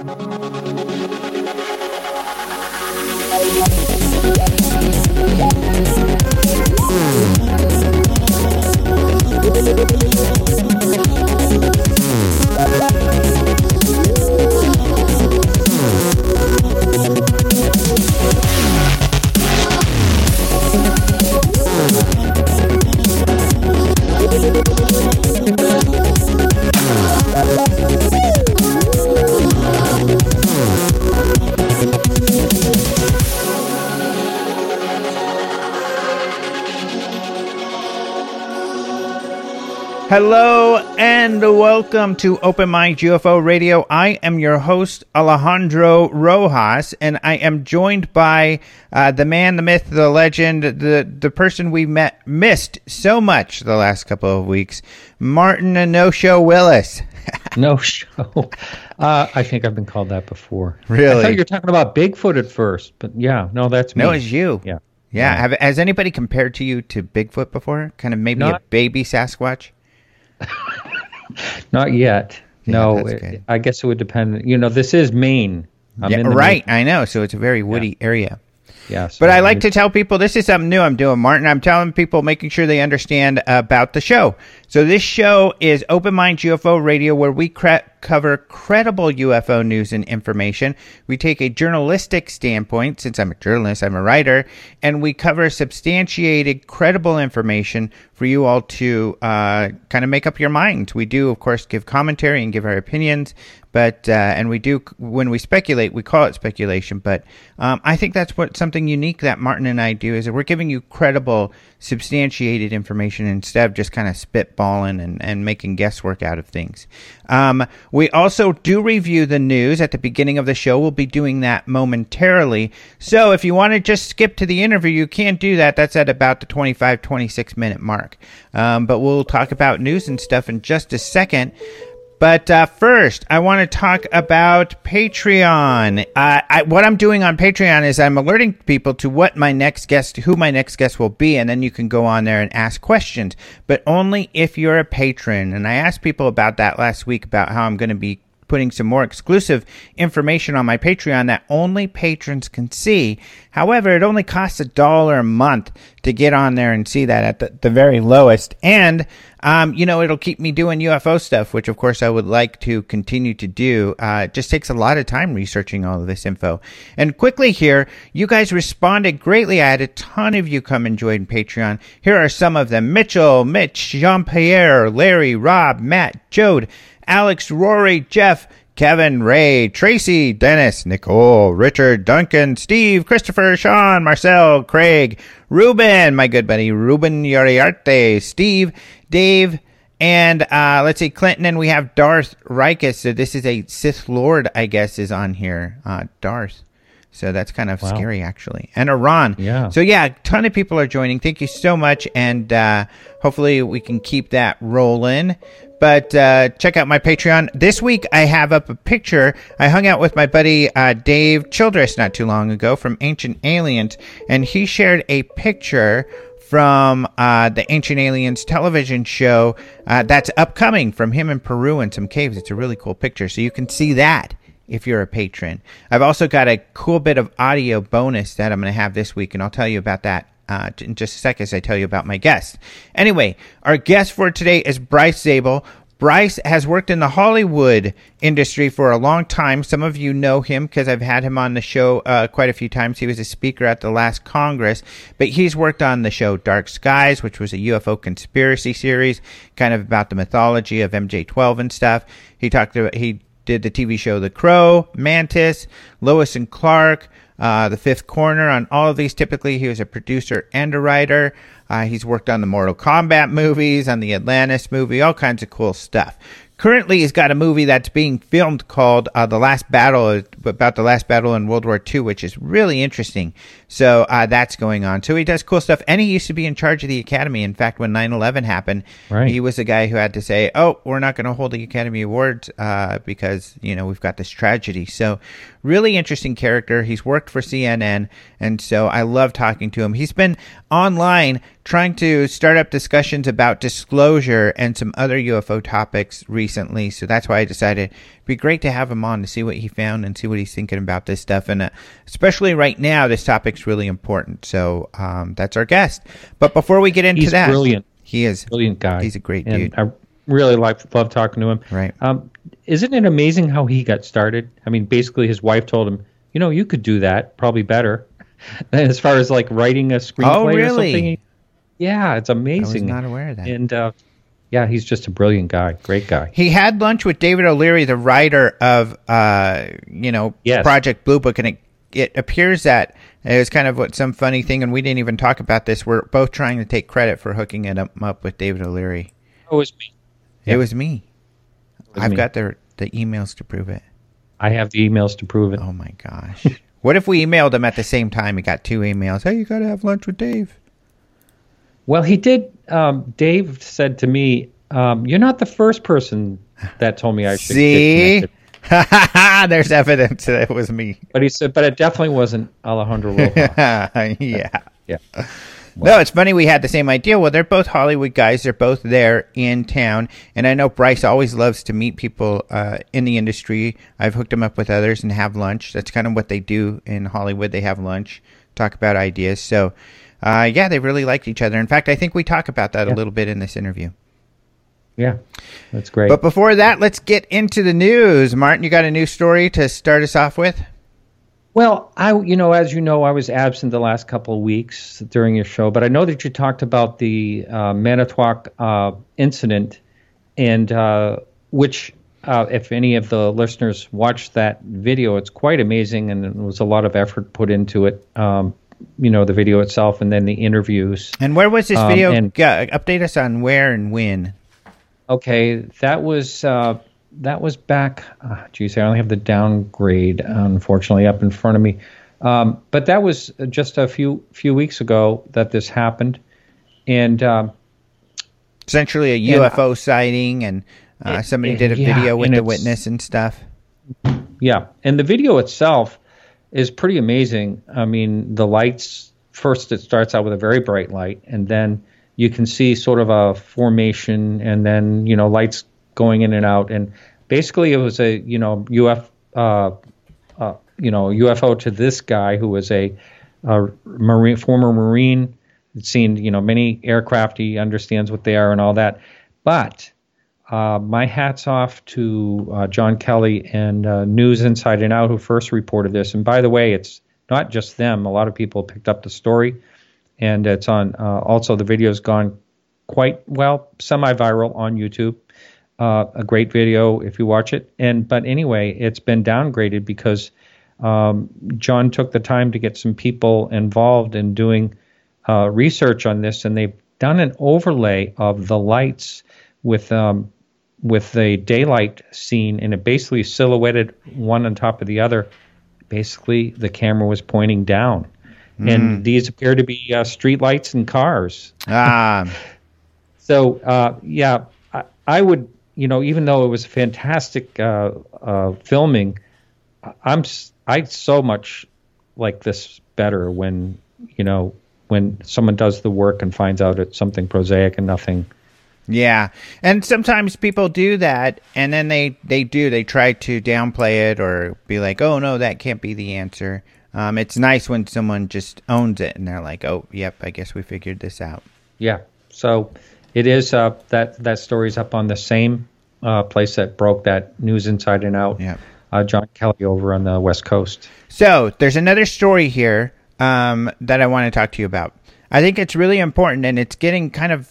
ハハハハ! Hello and welcome to Open Mind UFO Radio. I am your host, Alejandro Rojas, and I am joined by uh, the man, the myth, the legend, the, the person we met missed so much the last couple of weeks, Martin No Show Willis. no show. Uh, I think I've been called that before. Really? I thought you were talking about Bigfoot at first, but yeah, no, that's me. No, it's you. Yeah. Yeah. Have, has anybody compared to you to Bigfoot before? Kind of maybe a baby Sasquatch? Not yet. Yeah, no, it- I guess it would depend. You know, this is Maine. I'm yeah, in the right. Maine- I know. So it's a very woody area. Yeah, so But I like to tell people this is something new I'm doing, Martin. I'm telling people, making sure they understand about the show. So this show is Open Mind UFO Radio, where we cover credible UFO news and information. We take a journalistic standpoint, since I'm a journalist, I'm a writer, and we cover substantiated, credible information for you all to uh, kind of make up your minds. We do, of course, give commentary and give our opinions, but uh, and we do when we speculate, we call it speculation. But um, I think that's what something unique that Martin and I do is that we're giving you credible, substantiated information instead of just kind of spitballing and, and making guesswork out of things. Um, we also do review the news at the beginning of the show. We'll be doing that momentarily. So if you want to just skip to the interview, you can't do that. That's at about the 25, 26 minute mark. Um, but we'll talk about news and stuff in just a second. But uh, first, I want to talk about Patreon. Uh, I, what I'm doing on Patreon is I'm alerting people to what my next guest, who my next guest will be, and then you can go on there and ask questions. But only if you're a patron. And I asked people about that last week about how I'm going to be putting some more exclusive information on my Patreon that only patrons can see. However, it only costs a dollar a month to get on there and see that at the, the very lowest. And, um, you know, it'll keep me doing UFO stuff, which of course I would like to continue to do. Uh, it just takes a lot of time researching all of this info. And quickly here, you guys responded greatly. I had a ton of you come and join Patreon. Here are some of them. Mitchell, Mitch, Jean-Pierre, Larry, Rob, Matt, Jode, Alex, Rory, Jeff, Kevin, Ray, Tracy, Dennis, Nicole, Richard, Duncan, Steve, Christopher, Sean, Marcel, Craig, Ruben, my good buddy, Ruben Uriarte, Steve, Dave, and uh, let's see, Clinton, and we have Darth Rikus. So this is a Sith Lord, I guess, is on here. Uh, Darth. So that's kind of Wow. scary, actually. And Iran. Yeah. So yeah, a ton of people are joining. Thank you so much, and uh, hopefully we can keep that rolling. But uh, check out my Patreon. This week I have up a picture. I hung out with my buddy uh, Dave Childress not too long ago from Ancient Aliens, and he shared a picture from uh, the Ancient Aliens television show uh, that's upcoming from him in Peru in some caves. It's a really cool picture, so you can see that if you're a patron. I've also got a cool bit of audio bonus that I'm going to have this week, and I'll tell you about that uh, in just a second as I tell you about my guest. Anyway, our guest for today is Bryce Zabel. Bryce has worked in the Hollywood industry for a long time. Some of you know him because I've had him on the show uh, quite a few times. He was a speaker at the last Congress, but he's worked on the show Dark Skies, which was a UFO conspiracy series, kind of about the mythology of MJ12 and stuff. He talked about he did the TV show The Crow, Mantis, Lois and Clark, uh, The Fifth Corner. On all of these, typically he was a producer and a writer. Uh, he's worked on the Mortal Kombat movies, on the Atlantis movie, all kinds of cool stuff. Currently, he's got a movie that's being filmed called uh, "The Last Battle," about the last battle in World War II, which is really interesting. So uh, that's going on. So he does cool stuff, and he used to be in charge of the Academy. In fact, when 9/11 happened, Right. he was the guy who had to say, "Oh, we're not going to hold the Academy Awards uh, because you know we've got this tragedy." So, really interesting character. He's worked for CNN, and so I love talking to him. He's been online trying to start up discussions about disclosure and some other UFO topics recently. So that's why I decided it'd be great to have him on to see what he found and see what he's thinking about this stuff. And uh, especially right now, this topic's really important. So um, that's our guest. But before we get into He's that, brilliant. He is brilliant guy. He's a great and dude. I really like love talking to him. Right. Um, isn't it amazing how he got started? I mean, basically, his wife told him, "You know, you could do that, probably better." as far as like writing a screenplay Oh, or really? something. Yeah, it's amazing. I was not aware of that. And uh, yeah, he's just a brilliant guy, great guy. He had lunch with David O'Leary, the writer of, uh, you know, Yes. Project Blue Book, and it it appears that it was kind of what some funny thing, and we didn't even talk about this. We're both trying to take credit for hooking it up, up with David O'Leary. Oh, it was me. It was me. I've me. got the the emails to prove it. I have the emails to prove it. Oh my gosh! what if we emailed him at the same time? He got two emails. Hey, you got to have lunch with Dave. Well, he did. Um, Dave said to me, um, "You're not the first person that told me I should See, there's evidence that it was me. But he said, "But it definitely wasn't Alejandro Rojas." yeah. yeah. No, it's funny we had the same idea. Well, they're both Hollywood guys. They're both there in town, and I know Bryce always loves to meet people uh, in the industry. I've hooked him up with others and have lunch. That's kind of what they do in Hollywood. They have lunch, talk about ideas. So, uh, yeah, they really liked each other. In fact, I think we talk about that a little bit in this interview. Yeah, that's great. But before that, let's get into the news. Martin, you got a new story to start us off with? Well, I, you know, as you know, I was absent the last couple of weeks during your show, but I know that you talked about the uh, Manitowoc uh, incident, and uh, which, uh, if any of the listeners watched that video, it's quite amazing, and there was a lot of effort put into it. Um, you know, the video itself, and then the interviews. And where was this Um, video? and- G- update us on where and when. Okay, that was uh, that was back. Uh, geez, I only have the downgrade, unfortunately, up in front of me. Um, but that was just a few few weeks ago that this happened, and um, essentially a And, UFO sighting, and uh, it- somebody did a yeah, video with the witness and stuff. yeah, and the video itself is pretty amazing. I mean, the lights first it starts out with a very bright light, and then you can see sort of a formation, and then you know lights going in and out, and basically it was a you know UF uh, uh, you know UFO to this guy who was a, a marine former marine, seen you know many aircraft, he understands what they are and all that, but uh, my hats off to uh, John Kelly and uh, News Inside and Out, who first reported this. And by the way, it's not just them. A lot of people picked up the story, and it's on. Uh, also, the video's gone quite well, semi-viral on YouTube. Uh, a great video if you watch it. And but anyway, it's been downgraded because um, John took the time to get some people involved in doing uh, research on this, and they've done an overlay of the lights with um, with the daylight scene, and it basically silhouetted one on top of the other. Basically, the camera was pointing down, and these appear to be uh, street lights and cars. Ah, So, uh, yeah, I, I would, you know, even though it was fantastic uh, uh, filming, I'm I so much like this better when you know when someone does the work and finds out it's something prosaic and nothing. yeah. And sometimes people do that, and then they they do they try to downplay it or be like, oh no, that can't be the answer. Um, it's nice when someone just owns it and they're like, oh, yep, I guess we figured this out. Yeah. So it is uh, that that story's up on the same uh, place that broke that news inside and out. Yeah. Uh, John Kelly over on the West Coast. So there's another story here um, that I want to talk to you about. I think it's really important, and it's getting kind of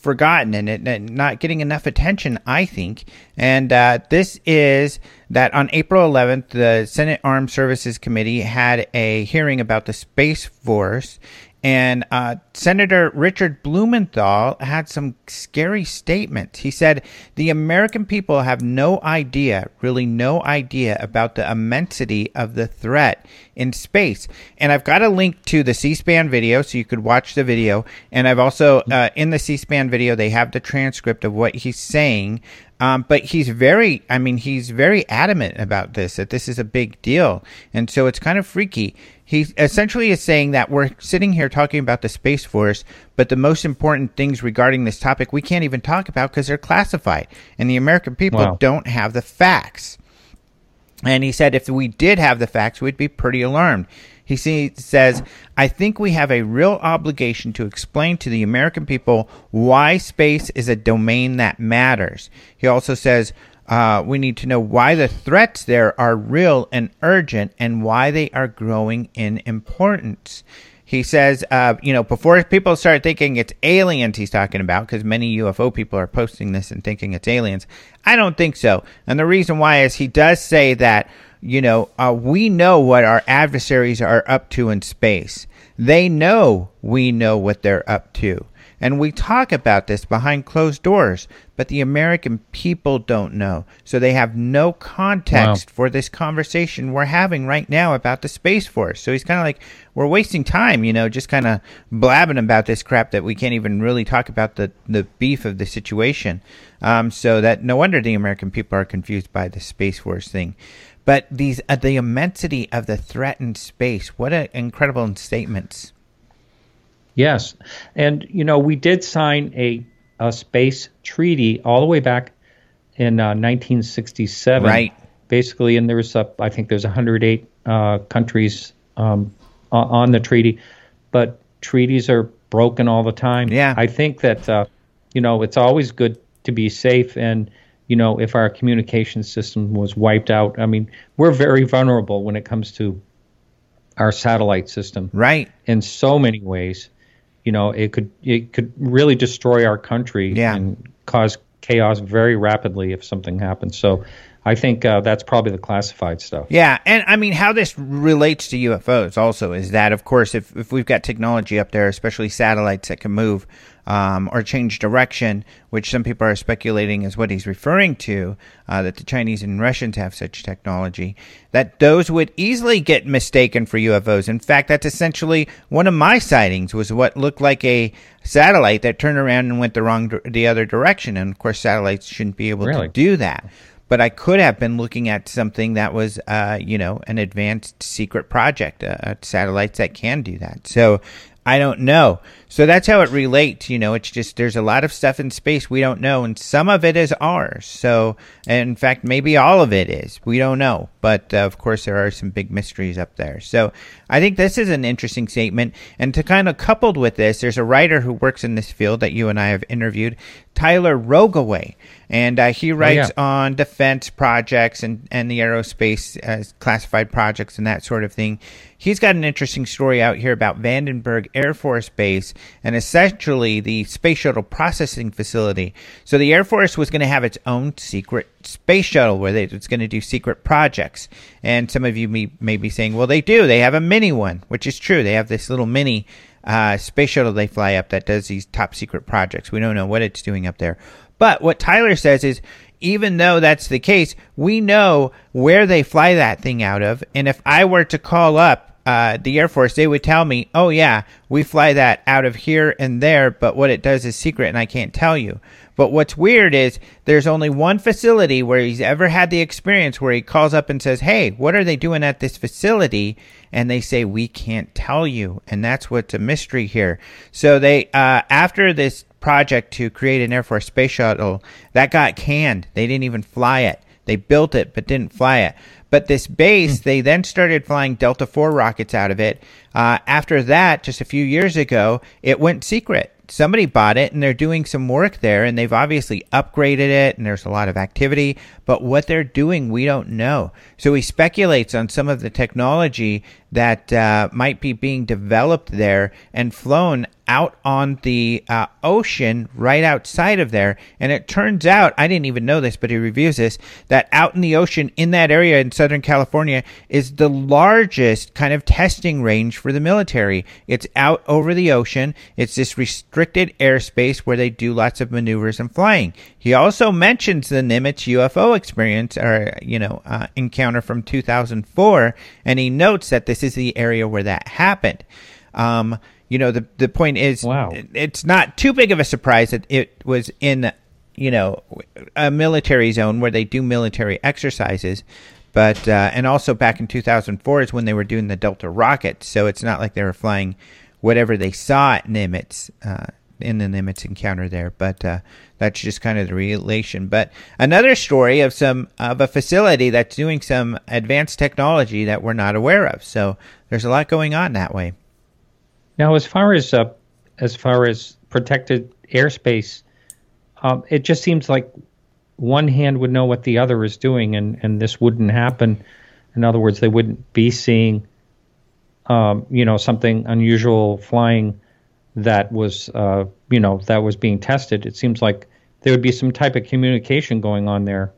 forgotten and, it, and not getting enough attention. I think, and uh, this is that on April 11th, the Senate Armed Services Committee had a hearing about the Space Force. And uh, Senator Richard Blumenthal had some scary statements. He said, The American people have no idea, really no idea, about the immensity of the threat in space. And I've got a link to the C SPAN video so you could watch the video. And I've also, uh, in the C SPAN video, they have the transcript of what he's saying. Um, but he's very, I mean, he's very adamant about this, that this is a big deal. And so it's kind of freaky. He essentially is saying that we're sitting here talking about the Space Force, but the most important things regarding this topic we can't even talk about because they're classified. And the American people Wow. don't have the facts. And he said if we did have the facts, we'd be pretty alarmed. He says, I think we have a real obligation to explain to the American people why space is a domain that matters. He also says, uh, we need to know why the threats there are real and urgent and why they are growing in importance. He says, uh, you know, before people start thinking it's aliens he's talking about, because many UFO people are posting this and thinking it's aliens. I don't think so. And the reason why is he does say that, you know, uh, we know what our adversaries are up to in space. They know we know what they're up to. And we talk about this behind closed doors, but the American people don't know. So they have no context Wow. for this conversation we're having right now about the Space Force. So he's kind of like, we're wasting time, you know, just kind of blabbing about this crap that we can't even really talk about the, the beef of the situation. Um, so that no wonder the American people are confused by the Space Force thing. But these uh, the immensity of the threatened space. What an incredible statements. Yes, and you know we did sign a a space treaty all the way back in uh, 1967. Right. Basically, and there there's a, I think there's 108 uh, countries um, on the treaty, but treaties are broken all the time. Yeah. I think that uh, you know it's always good to be safe and. You know, if our communication system was wiped out, I mean, we're very vulnerable when it comes to our satellite system Right. in so many ways. You know, it could it could really destroy our country Yeah. and cause chaos very rapidly if something happens. So, I think uh, that's probably the classified stuff. Yeah, and I mean how this relates to UFOs also is that of course if if we've got technology up there, especially satellites that can move um, or change direction, which some people are speculating is what he's referring to, uh, that the Chinese and Russians have such technology, that those would easily get mistaken for UFOs. In fact, that's essentially one of my sightings was what looked like a satellite that turned around and went the wrong the other direction, and of course satellites shouldn't be able Really? to do that but I could have been looking at something that was, uh, you know, an advanced secret project, uh, uh, satellites that can do that. So I don't know. So that's how it relates. You know, it's just there's a lot of stuff in space we don't know, and some of it is ours. So, in fact, maybe all of it is. We don't know. But uh, of course, there are some big mysteries up there. So I think this is an interesting statement. And to kind of coupled with this, there's a writer who works in this field that you and I have interviewed, Tyler Rogoway. And uh, he writes yeah. on defense projects and, and the aerospace uh, classified projects and that sort of thing. He's got an interesting story out here about Vandenberg Air Force Base and essentially the space shuttle processing facility. So the Air Force was going to have its own secret space shuttle where they, it's going to do secret projects. And some of you may, may be saying, well, they do. They have a mini one, which is true. They have this little mini uh, space shuttle they fly up that does these top secret projects. We don't know what it's doing up there. But what Tyler says is, even though that's the case, we know where they fly that thing out of. And if I were to call up uh, the Air Force, they would tell me, oh, yeah, we fly that out of here and there, but what it does is secret and I can't tell you. But what's weird is there's only one facility where he's ever had the experience where he calls up and says, Hey, what are they doing at this facility? And they say, We can't tell you. And that's what's a mystery here. So they, uh, after this project to create an Air Force space shuttle, that got canned. They didn't even fly it. They built it, but didn't fly it. But this base, they then started flying Delta 4 rockets out of it. Uh, after that, just a few years ago, it went secret somebody bought it and they're doing some work there and they've obviously upgraded it and there's a lot of activity but what they're doing we don't know so he speculates on some of the technology that uh, might be being developed there and flown out on the uh, ocean right outside of there. And it turns out i didn't even know this but he reviews this that out in the ocean in that area in southern california is the largest kind of testing range for the military. It's out over the ocean. It's this restricted airspace where they do lots of maneuvers and flying. He also mentions the nimitz ufo experience or you know uh, encounter from 2004 and he notes that this is the area where that happened. Um, you know the the point is Wow. it's not too big of a surprise that it was in you know, a military zone where they do military exercises. But uh, and also back in 2004 is when they were doing the Delta rocket, so it's not like they were flying whatever they saw at Nimitz uh, in the Nimitz encounter there. But uh, that's just kind of the relation. But another story of some of a facility that's doing some advanced technology that we're not aware of. So there's a lot going on that way. Now, as far as uh, as far as protected airspace, um, it just seems like one hand would know what the other is doing, and, and this wouldn't happen. In other words, they wouldn't be seeing, um, you know, something unusual flying that was, uh, you know, that was being tested. It seems like there would be some type of communication going on there,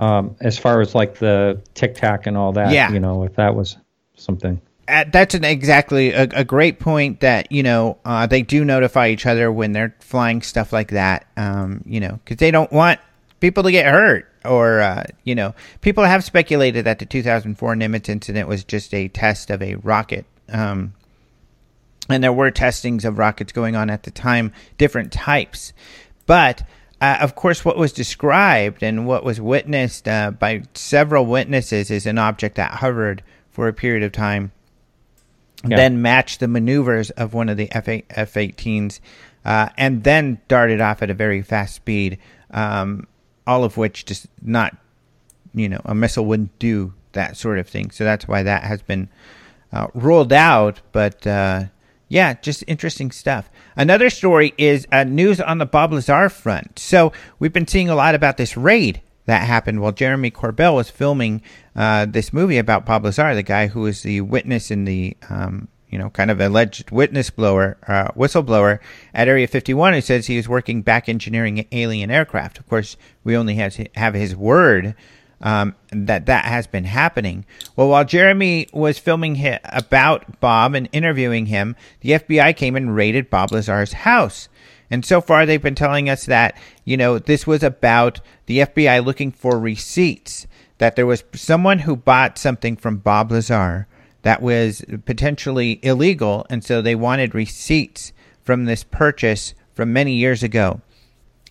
um, as far as like the tic tac and all that. Yeah. You know, if that was something. Uh, that's an exactly a, a, great point that you know uh, they do notify each other when they're flying stuff like that um, you know because they don't want people to get hurt or uh, you know people have speculated that the 2004 nimitz incident was just a test of a rocket um, and there were testings of rockets going on at the time different types. But uh, of course what was described and what was witnessed uh, by several witnesses is an object that hovered for a period of time yeah. then matched the maneuvers of one of the F-8, F-18s uh, and then darted off at a very fast speed um, all of which just not, you know, a missile wouldn't do that sort of thing. So that's why that has been uh, rolled out. But uh, yeah, just interesting stuff. Another story is uh, news on the Bob Lazar front. So we've been seeing a lot about this raid that happened while Jeremy Corbell was filming uh, this movie about Bob Lazar, the guy who was the witness in the um, you know, kind of alleged witness blower, uh, whistleblower at Area 51 who says he was working back engineering alien aircraft. Of course, we only have, have his word um, that that has been happening. Well, while Jeremy was filming about Bob and interviewing him, the FBI came and raided Bob Lazar's house. And so far, they've been telling us that, you know, this was about the FBI looking for receipts, that there was someone who bought something from Bob Lazar that was potentially illegal, and so they wanted receipts from this purchase from many years ago.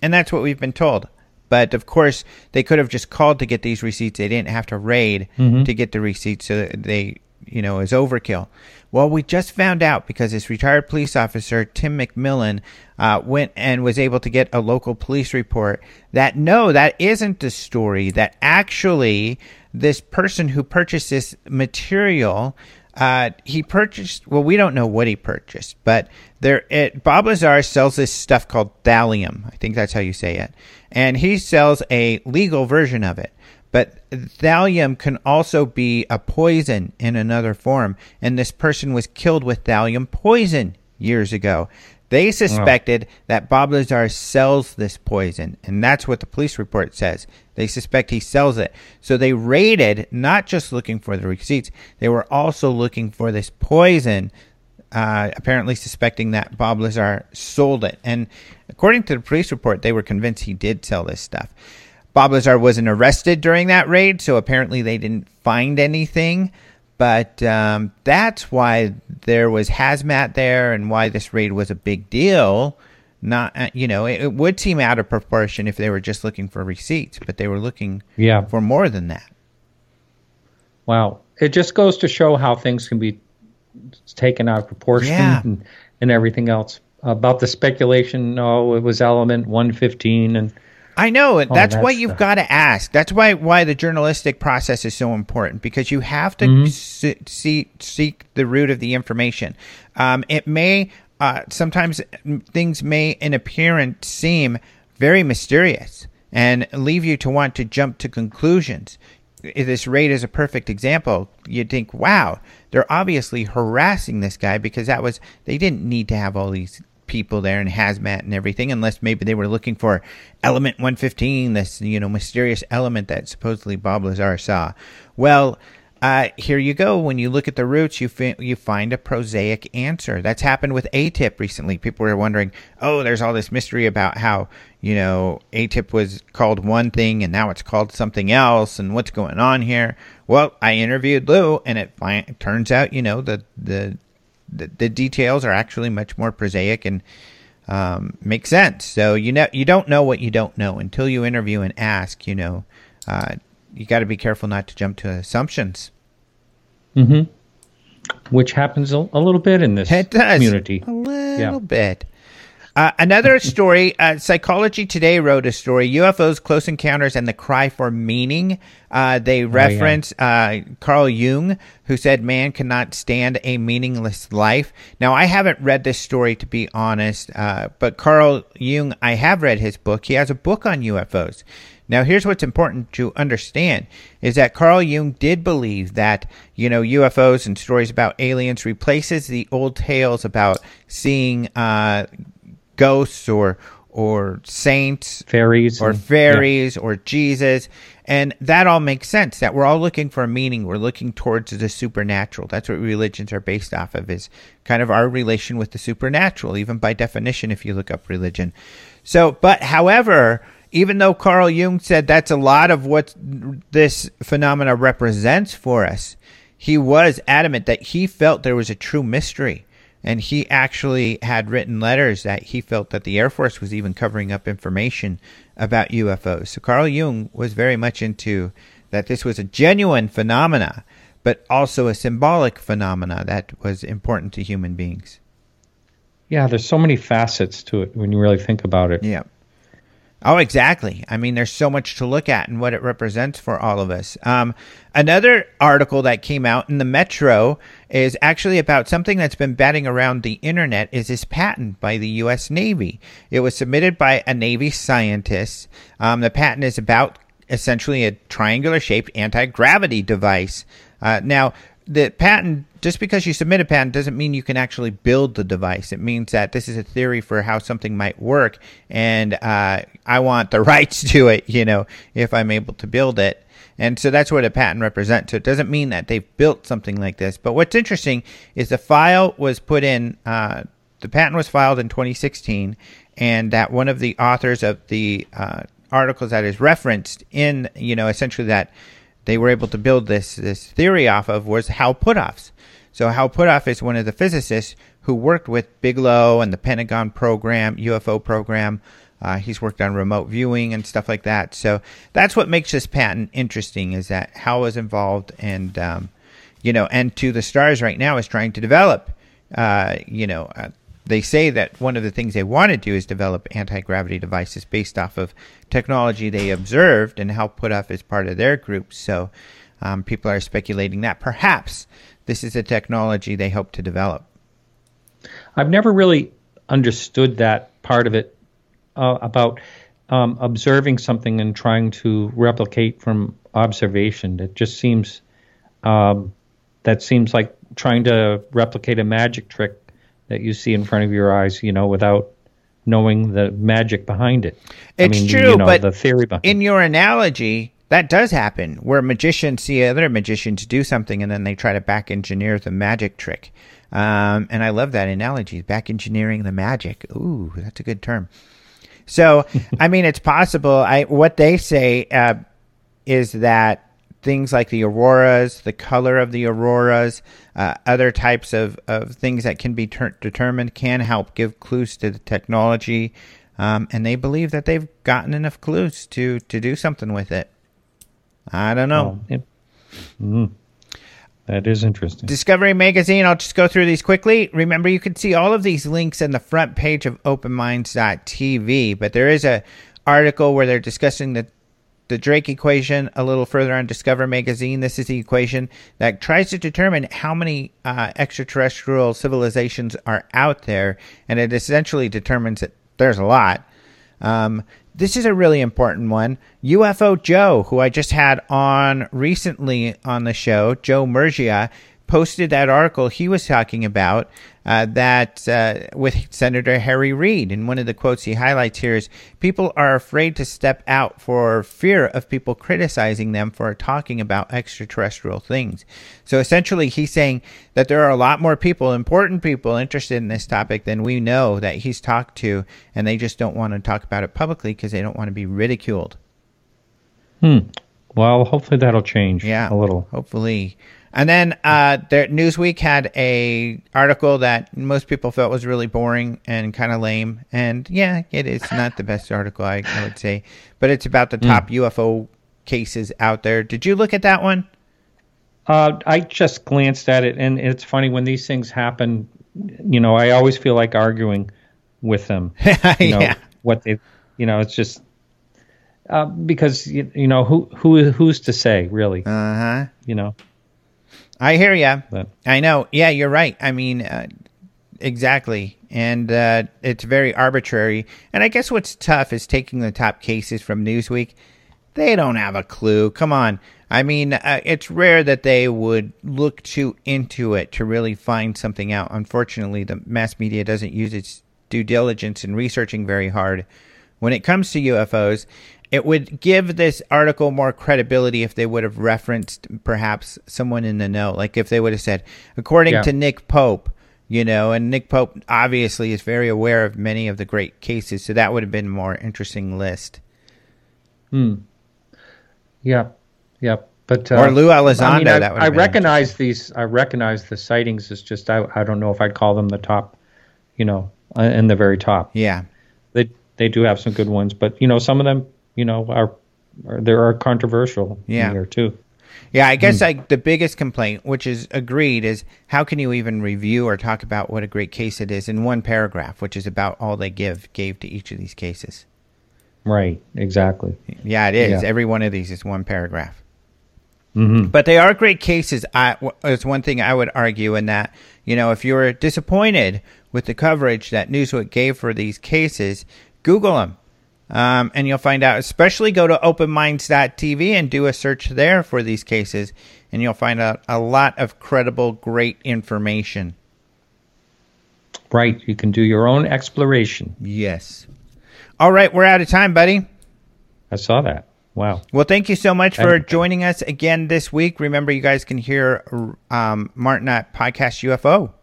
And that's what we've been told. But of course, they could have just called to get these receipts. They didn't have to raid mm-hmm. to get the receipts, so they, you know, is overkill. Well, we just found out because this retired police officer, Tim McMillan, uh, went and was able to get a local police report that no, that isn't the story. That actually this person who purchased this material uh, he purchased well we don't know what he purchased but there it, bob lazar sells this stuff called thallium i think that's how you say it and he sells a legal version of it but thallium can also be a poison in another form and this person was killed with thallium poison years ago they suspected oh. that Bob Lazar sells this poison, and that's what the police report says. They suspect he sells it. So they raided, not just looking for the receipts, they were also looking for this poison, uh, apparently suspecting that Bob Lazar sold it. And according to the police report, they were convinced he did sell this stuff. Bob Lazar wasn't arrested during that raid, so apparently they didn't find anything. But um, that's why there was hazmat there and why this raid was a big deal. Not, uh, you know, it, it, would seem out of proportion if they were just looking for receipts, but they were looking yeah. for more than that. Wow. It just goes to show how things can be taken out of proportion yeah. and, and everything else. About the speculation, oh, it was element 115 and I know it. That's why you've got to ask. That's why why the journalistic process is so important because you have to mm-hmm. see, see, seek the root of the information. Um, it may uh, sometimes things may in appearance seem very mysterious and leave you to want to jump to conclusions. This raid is a perfect example. You'd think, wow, they're obviously harassing this guy because that was they didn't need to have all these people there in hazmat and everything, unless maybe they were looking for element 115, this, you know, mysterious element that supposedly Bob Lazar saw. Well, uh, here you go. When you look at the roots, you fi- you find a prosaic answer. That's happened with ATIP recently. People were wondering, oh, there's all this mystery about how you know ATIP was called one thing and now it's called something else, and what's going on here. Well, I interviewed Lou, and it, fi- turns out, you know, the the the, the details are actually much more prosaic and um, makes sense. So you know you don't know what you don't know until you interview and ask. You know, uh, you got to be careful not to jump to assumptions. Mm-hmm. Which happens a, a little bit in this It does community. a little Yeah. bit. Uh, another story, uh, Psychology Today wrote a story, UFOs, Close Encounters, and the Cry for Meaning. Uh, they reference uh, Carl Jung, who said man cannot stand a meaningless life. Now, I haven't read this story, to be honest, uh, but Carl Jung, I have read his book. He has a book on UFOs. Now, here's what's important to understand is that Carl Jung did believe that, you know, UFOs and stories about aliens replaces the old tales about seeing uh, ghosts or or saints Fairies or and- fairies or Jesus. And that all makes sense that we're all looking for a meaning. We're looking towards the supernatural. That's what religions are based off of is kind of our relation with the supernatural, even by definition, if you look up religion. So, but however, even though Carl Jung said that's a lot of what this phenomena represents for us, he was adamant that he felt there was a true mystery and he actually had written letters that he felt that the Air Force was even covering up information about UFOs. So Carl Jung was very much into that this was a genuine phenomena, but also a symbolic phenomena that was important to human beings. Yeah, there's so many facets to it when you really think about it. Yeah. Oh, exactly. I mean, there's so much to look at and what it represents for all of us. Um, another article that came out in the Metro is actually about something that's been batting around the internet. Is this patent by the U.S. Navy? It was submitted by a Navy scientist. Um, the patent is about essentially a triangular-shaped anti-gravity device. Uh, now, the patent just because you submit a patent doesn't mean you can actually build the device. It means that this is a theory for how something might work, and uh, I want the rights to it. You know, if I'm able to build it, and so that's what a patent represents. So it doesn't mean that they've built something like this. But what's interesting is the file was put in. Uh, the patent was filed in 2016, and that one of the authors of the uh, articles that is referenced in, you know, essentially that they were able to build this this theory off of was Hal Puthoff's. So Hal Puthoff is one of the physicists who worked with Bigelow and the Pentagon program, UFO program. Uh, he's worked on remote viewing and stuff like that. So that's what makes this patent interesting is that Hal was involved and, um, you know, and to the stars right now is trying to develop, uh, you know, uh, they say that one of the things they want to do is develop anti-gravity devices based off of technology they observed and Hal Puthoff is part of their group. So um, people are speculating that perhaps this is a technology they hope to develop. I've never really understood that part of it uh, about um, observing something and trying to replicate from observation. It just seems um, that seems like trying to replicate a magic trick that you see in front of your eyes, you know, without knowing the magic behind it. It's I mean, true, you know, but the theory behind in your analogy, that does happen where magicians see other magicians do something and then they try to back engineer the magic trick. Um, and I love that analogy, back engineering the magic. Ooh, that's a good term. So, I mean, it's possible. I what they say uh, is that things like the auroras, the color of the auroras, uh, other types of, of things that can be ter- determined can help give clues to the technology. Um, and they believe that they've gotten enough clues to, to do something with it. I don't know. Oh, it- mm, that is interesting. Discovery Magazine, I'll just go through these quickly. Remember, you can see all of these links in the front page of openminds.tv, but there is a article where they're discussing the the Drake equation a little further on Discover Magazine. This is the equation that tries to determine how many uh, extraterrestrial civilizations are out there, and it essentially determines that there's a lot. Um, this is a really important one. UFO Joe, who I just had on recently on the show, Joe Murgia, posted that article he was talking about uh, that uh, with Senator Harry Reid. And one of the quotes he highlights here is people are afraid to step out for fear of people criticizing them for talking about extraterrestrial things. So essentially, he's saying that there are a lot more people, important people, interested in this topic than we know that he's talked to, and they just don't want to talk about it publicly because they don't want to be ridiculed. Hmm. Well, hopefully that'll change Yeah. a little. Hopefully. And then uh, there, Newsweek had a article that most people felt was really boring and kind of lame. And yeah, it is not the best article I, I would say, but it's about the top mm. UFO cases out there. Did you look at that one? Uh, I just glanced at it, and it's funny when these things happen. You know, I always feel like arguing with them. You know, yeah. What they, you know, it's just uh, because you, you know who who who's to say really? Uh huh. You know. I hear you. I know. Yeah, you're right. I mean, uh, exactly. And uh, it's very arbitrary. And I guess what's tough is taking the top cases from Newsweek. They don't have a clue. Come on. I mean, uh, it's rare that they would look too into it to really find something out. Unfortunately, the mass media doesn't use its due diligence in researching very hard when it comes to UFOs. It would give this article more credibility if they would have referenced perhaps someone in the know. Like if they would have said, according yeah. to Nick Pope, you know, and Nick Pope obviously is very aware of many of the great cases. So that would have been a more interesting list. Hmm. Yeah. Yeah. But, uh, or Lou Elizondo. I, mean, I, I recognize these. I recognize the sightings. It's just I, I don't know if I'd call them the top, you know, uh, in the very top. Yeah, they they do have some good ones, but you know, some of them you know are, are there are controversial yeah. here too. Yeah, I guess mm. like the biggest complaint, which is agreed, is how can you even review or talk about what a great case it is in one paragraph, which is about all they give gave to each of these cases. Right. Exactly. Yeah, it is. Yeah. Every one of these is one paragraph. Mm-hmm. But they are great cases. I, it's one thing I would argue in that you know if you're disappointed with the coverage that Newsweek gave for these cases, Google them um, and you'll find out, especially go to openminds.tv and do a search there for these cases, and you'll find out a lot of credible, great information. Right. You can do your own exploration. Yes. All right. We're out of time, buddy. I saw that. Wow. Well, thank you so much for joining us again this week. Remember, you guys can hear um, Martin at Podcast UFO.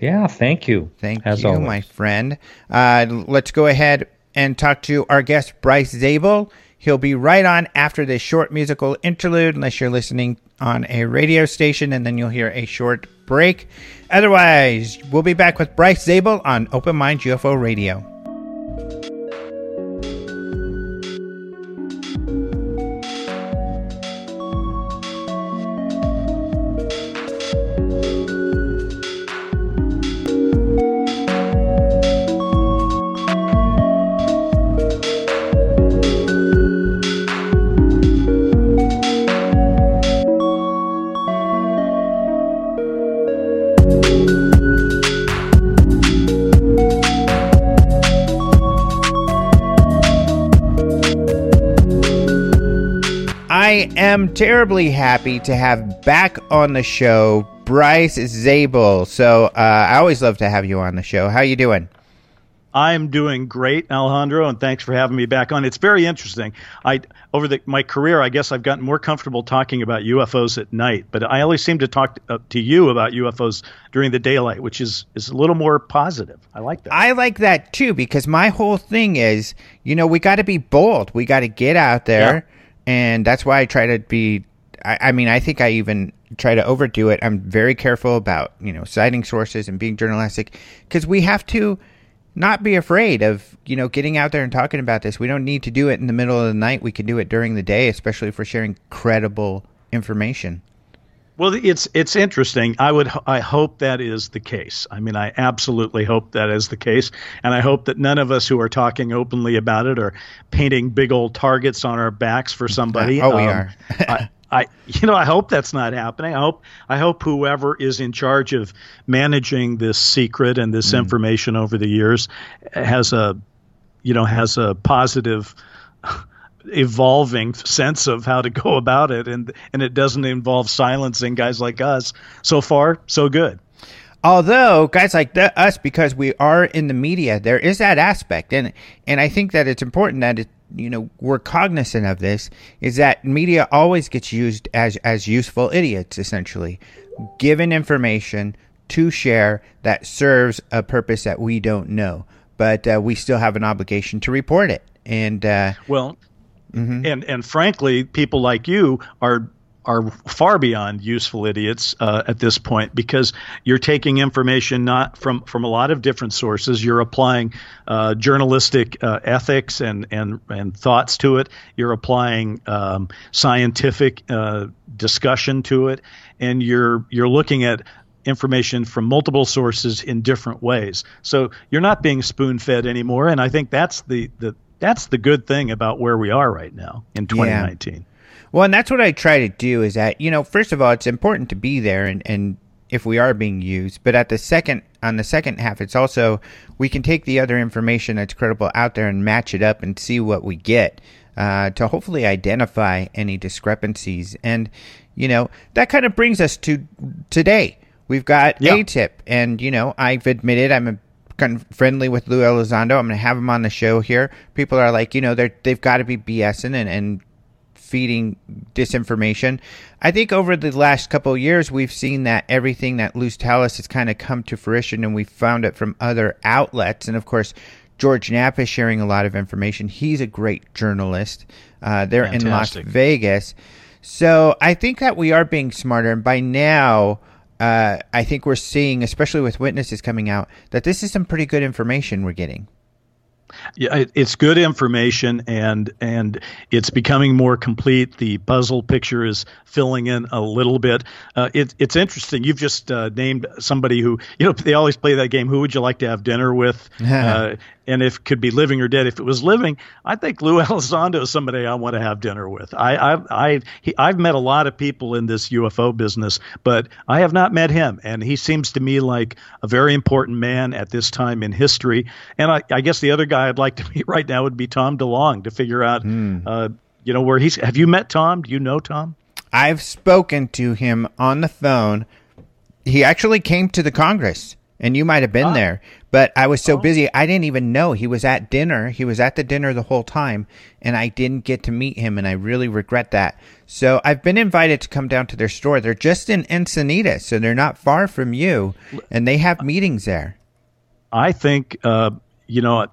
Yeah, thank you. Thank you, always. my friend. Uh, let's go ahead and talk to our guest, Bryce Zabel. He'll be right on after this short musical interlude, unless you're listening on a radio station, and then you'll hear a short break. Otherwise, we'll be back with Bryce Zabel on Open Mind UFO Radio. Am terribly happy to have back on the show Bryce Zabel. So uh, I always love to have you on the show. How you doing? I'm doing great, Alejandro, and thanks for having me back on. It's very interesting. I over the, my career, I guess I've gotten more comfortable talking about UFOs at night, but I always seem to talk to, uh, to you about UFOs during the daylight, which is is a little more positive. I like that. I like that too because my whole thing is, you know, we got to be bold. We got to get out there. Yeah and that's why I try to be. I, I, mean, I think I even try to overdo it. I'm very careful about you know citing sources and being journalistic because we have to not be afraid of you know getting out there and talking about this. We don't need to do it in the middle of the night. We can do it during the day, especially if we're sharing credible information. Well, it's it's interesting. I would I hope that is the case. I mean, I absolutely hope that is the case, and I hope that none of us who are talking openly about it are painting big old targets on our backs for somebody. oh, um, we are. I, I, you know, I hope that's not happening. I hope I hope whoever is in charge of managing this secret and this mm. information over the years has a, you know, has a positive evolving sense of how to go about it and and it doesn't involve silencing guys like us. So far so good. Although guys like the, us because we are in the media there is that aspect. And and i think that it's important that it, you know we're cognizant of this is that media always gets used as as useful idiots essentially. Given information to share that serves a purpose that we don't know. But uh, we still have an obligation to report it. And uh, well Mm-hmm. And and frankly, people like you are are far beyond useful idiots uh, at this point because you're taking information not from from a lot of different sources. You're applying uh, journalistic uh, ethics and and and thoughts to it. You're applying um, scientific uh, discussion to it, and you're you're looking at information from multiple sources in different ways. So you're not being spoon fed anymore, and I think that's the the that's the good thing about where we are right now in 2019. Yeah. Well, and that's what I try to do is that, you know, first of all, it's important to be there and, and if we are being used, but at the second, on the second half, it's also, we can take the other information that's credible out there and match it up and see what we get uh, to hopefully identify any discrepancies. And, you know, that kind of brings us to today. We've got yeah. AATIP, and, you know, I've admitted I'm a kind of friendly with Lou Elizondo. I'm going to have him on the show here. People are like, you know, they're, they've got to be BSing and, and feeding disinformation. I think over the last couple of years, we've seen that everything that Lou's tell us has kind of come to fruition, and we found it from other outlets. And of course, George Knapp is sharing a lot of information. He's a great journalist. Uh, they're Fantastic. in Las Vegas. So I think that we are being smarter. And by now, uh, I think we're seeing, especially with witnesses coming out, that this is some pretty good information we're getting yeah, it's good information and and it's becoming more complete. The puzzle picture is filling in a little bit. Uh, it, it's interesting. You've just uh, named somebody who you know they always play that game. Who would you like to have dinner with? uh, and if could be living or dead. If it was living, I think Lou Elizondo is somebody I want to have dinner with. I, I've I, he, I've met a lot of people in this UFO business, but I have not met him, and he seems to me like a very important man at this time in history. And I, I guess the other guy I'd like to meet right now would be Tom DeLonge to figure out, mm. uh, you know, where he's. Have you met Tom? Do you know Tom? I've spoken to him on the phone. He actually came to the Congress and you might have been ah. there. But I was so oh. busy, I didn't even know he was at dinner. He was at the dinner the whole time, and I didn't get to meet him, and I really regret that. So I've been invited to come down to their store. They're just in Encinitas, so they're not far from you, and they have meetings there. I think, uh, you know,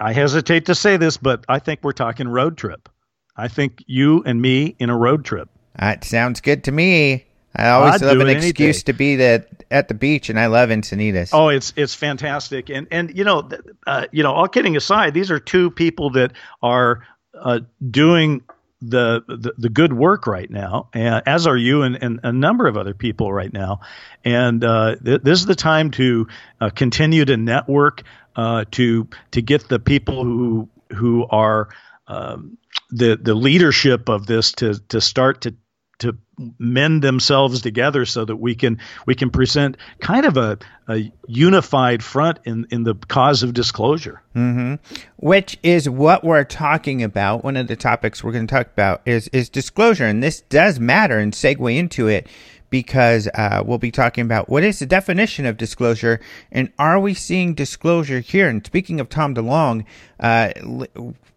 I hesitate to say this, but I think we're talking road trip. I think you and me in a road trip. That sounds good to me. I always I'd love an excuse to be the, at the beach, and I love Encinitas. Oh, it's it's fantastic, and and you know, uh, you know, all kidding aside, these are two people that are uh, doing the, the, the good work right now, uh, as are you and, and a number of other people right now, and uh, th- this is the time to uh, continue to network, uh, to to get the people who who are um, the the leadership of this to to start to mend themselves together so that we can we can present kind of a, a unified front in in the cause of disclosure. Mm-hmm. Which is what we're talking about. One of the topics we're going to talk about is is disclosure, and this does matter and segue into it because uh, we'll be talking about what is the definition of disclosure and are we seeing disclosure here? And speaking of Tom DeLonge, uh,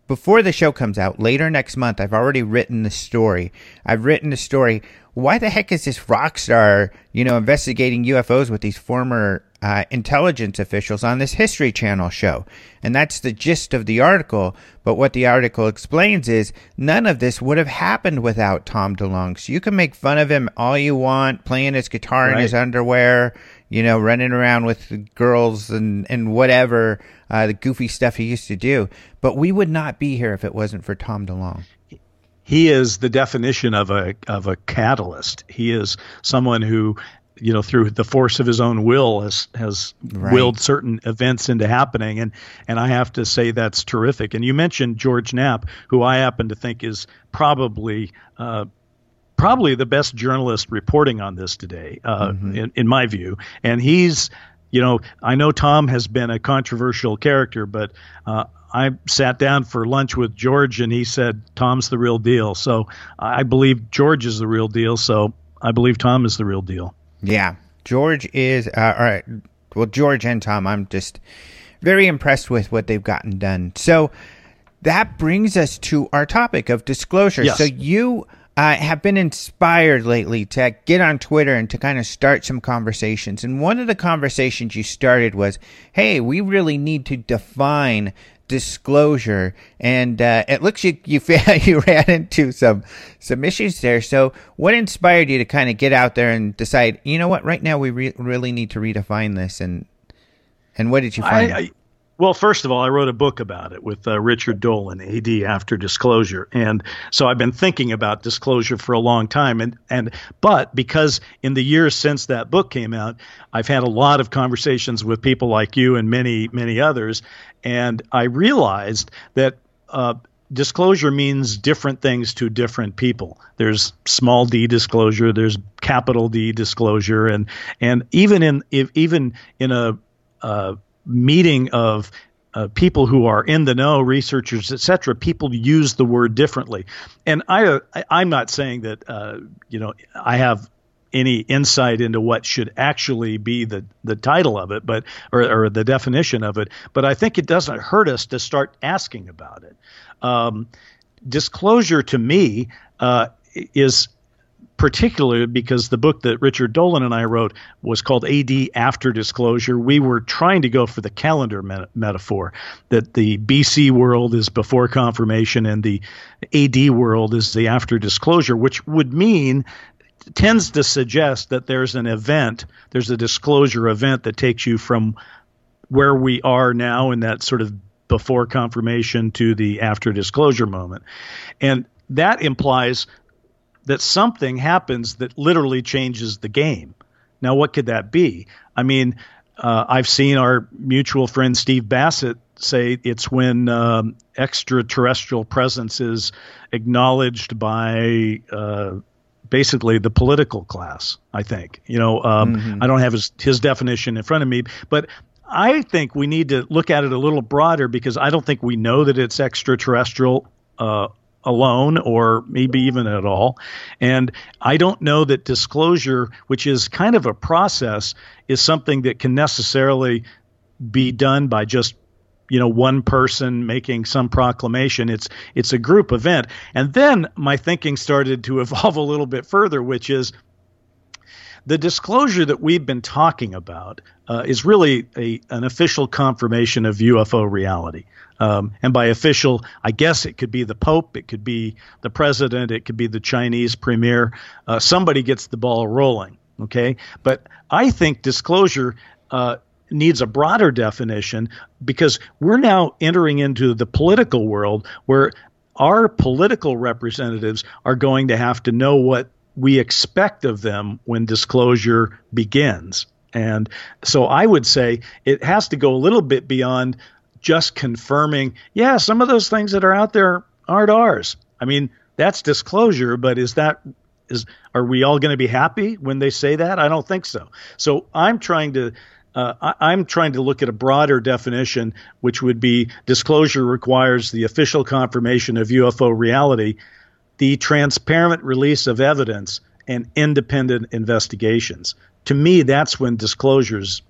before the show comes out later next month, I've already written the story. I've written the story. Why the heck is this rock star, you know, investigating UFOs with these former uh, intelligence officials on this History Channel show? And that's the gist of the article. But what the article explains is none of this would have happened without Tom DeLonge. So you can make fun of him all you want, playing his guitar right. in his underwear, you know, running around with girls and, and whatever, uh, the goofy stuff he used to do. But we would not be here if it wasn't for Tom DeLonge. He is the definition of a of a catalyst. He is someone who, you know, through the force of his own will has has right. willed certain events into happening, and and I have to say that's terrific. And you mentioned George Knapp, who I happen to think is probably uh, probably the best journalist reporting on this today, uh, mm-hmm. in, in my view. And he's, you know, I know Tom has been a controversial character, but uh, I sat down for lunch with George and he said Tom's the real deal. So I believe George is the real deal. So I believe Tom is the real deal. Yeah, George is. Uh, all right. Well, George and Tom, I'm just very impressed with what they've gotten done. So that brings us to our topic of disclosure. Yes. So you uh, have been inspired lately to get on Twitter and to kind of start some conversations. And one of the conversations you started was, hey, we really need to define disclosure, and uh, it looks you you you ran into some some issues there. So, what inspired you to kind of get out there and decide, you know what, right now we re- really need to redefine this, and and what did you find? I, I, well, first of all, I wrote a book about it with uh, Richard Dolan, AD after disclosure, and so I've been thinking about disclosure for a long time. And and but because in the years since that book came out, I've had a lot of conversations with people like you and many many others, and I realized that. Uh, disclosure means different things to different people. There's small d disclosure, there's capital D disclosure, and and even in if, even in a uh, meeting of uh, people who are in the know, researchers, etc. People use the word differently, and I, I am not saying that uh, you know I have any insight into what should actually be the, the title of it, but or, or the definition of it. But I think it doesn't hurt us to start asking about it. Um, disclosure to me uh, is particularly because the book that Richard Dolan and I wrote was called AD After Disclosure. We were trying to go for the calendar met- metaphor that the BC world is before confirmation and the AD world is the after disclosure, which would mean tends to suggest that there's an event, there's a disclosure event that takes you from where we are now in that sort of before confirmation to the after disclosure moment. And that implies that something happens that literally changes the game. Now, what could that be? I mean, uh, I've seen our mutual friend Steve Bassett say it's when um, extraterrestrial presence is acknowledged by uh, basically the political class. I think you know um, mm-hmm. I don't have his his definition in front of me, but I think we need to look at it a little broader because I don't think we know that it's extraterrestrial uh, alone or maybe even at all. And I don't know that disclosure, which is kind of a process, is something that can necessarily be done by just you know one person making some proclamation it's it's a group event and then my thinking started to evolve a little bit further which is the disclosure that we've been talking about uh, is really a, an official confirmation of UFO reality. Um, and by official, I guess it could be the Pope, it could be the president, it could be the Chinese premier. Uh, somebody gets the ball rolling. Okay. But I think disclosure uh, needs a broader definition because we're now entering into the political world where our political representatives are going to have to know what we expect of them when disclosure begins. And so I would say it has to go a little bit beyond just confirming, yeah, some of those things that are out there aren't ours. I mean, that's disclosure, but is that is are we all going to be happy when they say that? I don't think so. So I'm trying to uh, I, am trying to look at a broader definition, which would be disclosure requires the official confirmation of UFO reality, the transparent release of evidence, and independent investigations. To me, that's when disclosures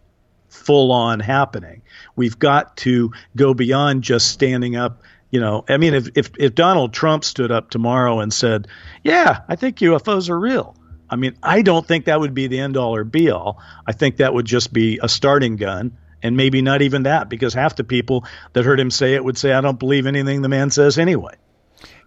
full on happening. We've got to go beyond just standing up. You know, I mean, if, if, if Donald Trump stood up tomorrow and said, Yeah, I think UFOs are real, I mean, I don't think that would be the end all or be all. I think that would just be a starting gun, and maybe not even that, because half the people that heard him say it would say, I don't believe anything the man says anyway.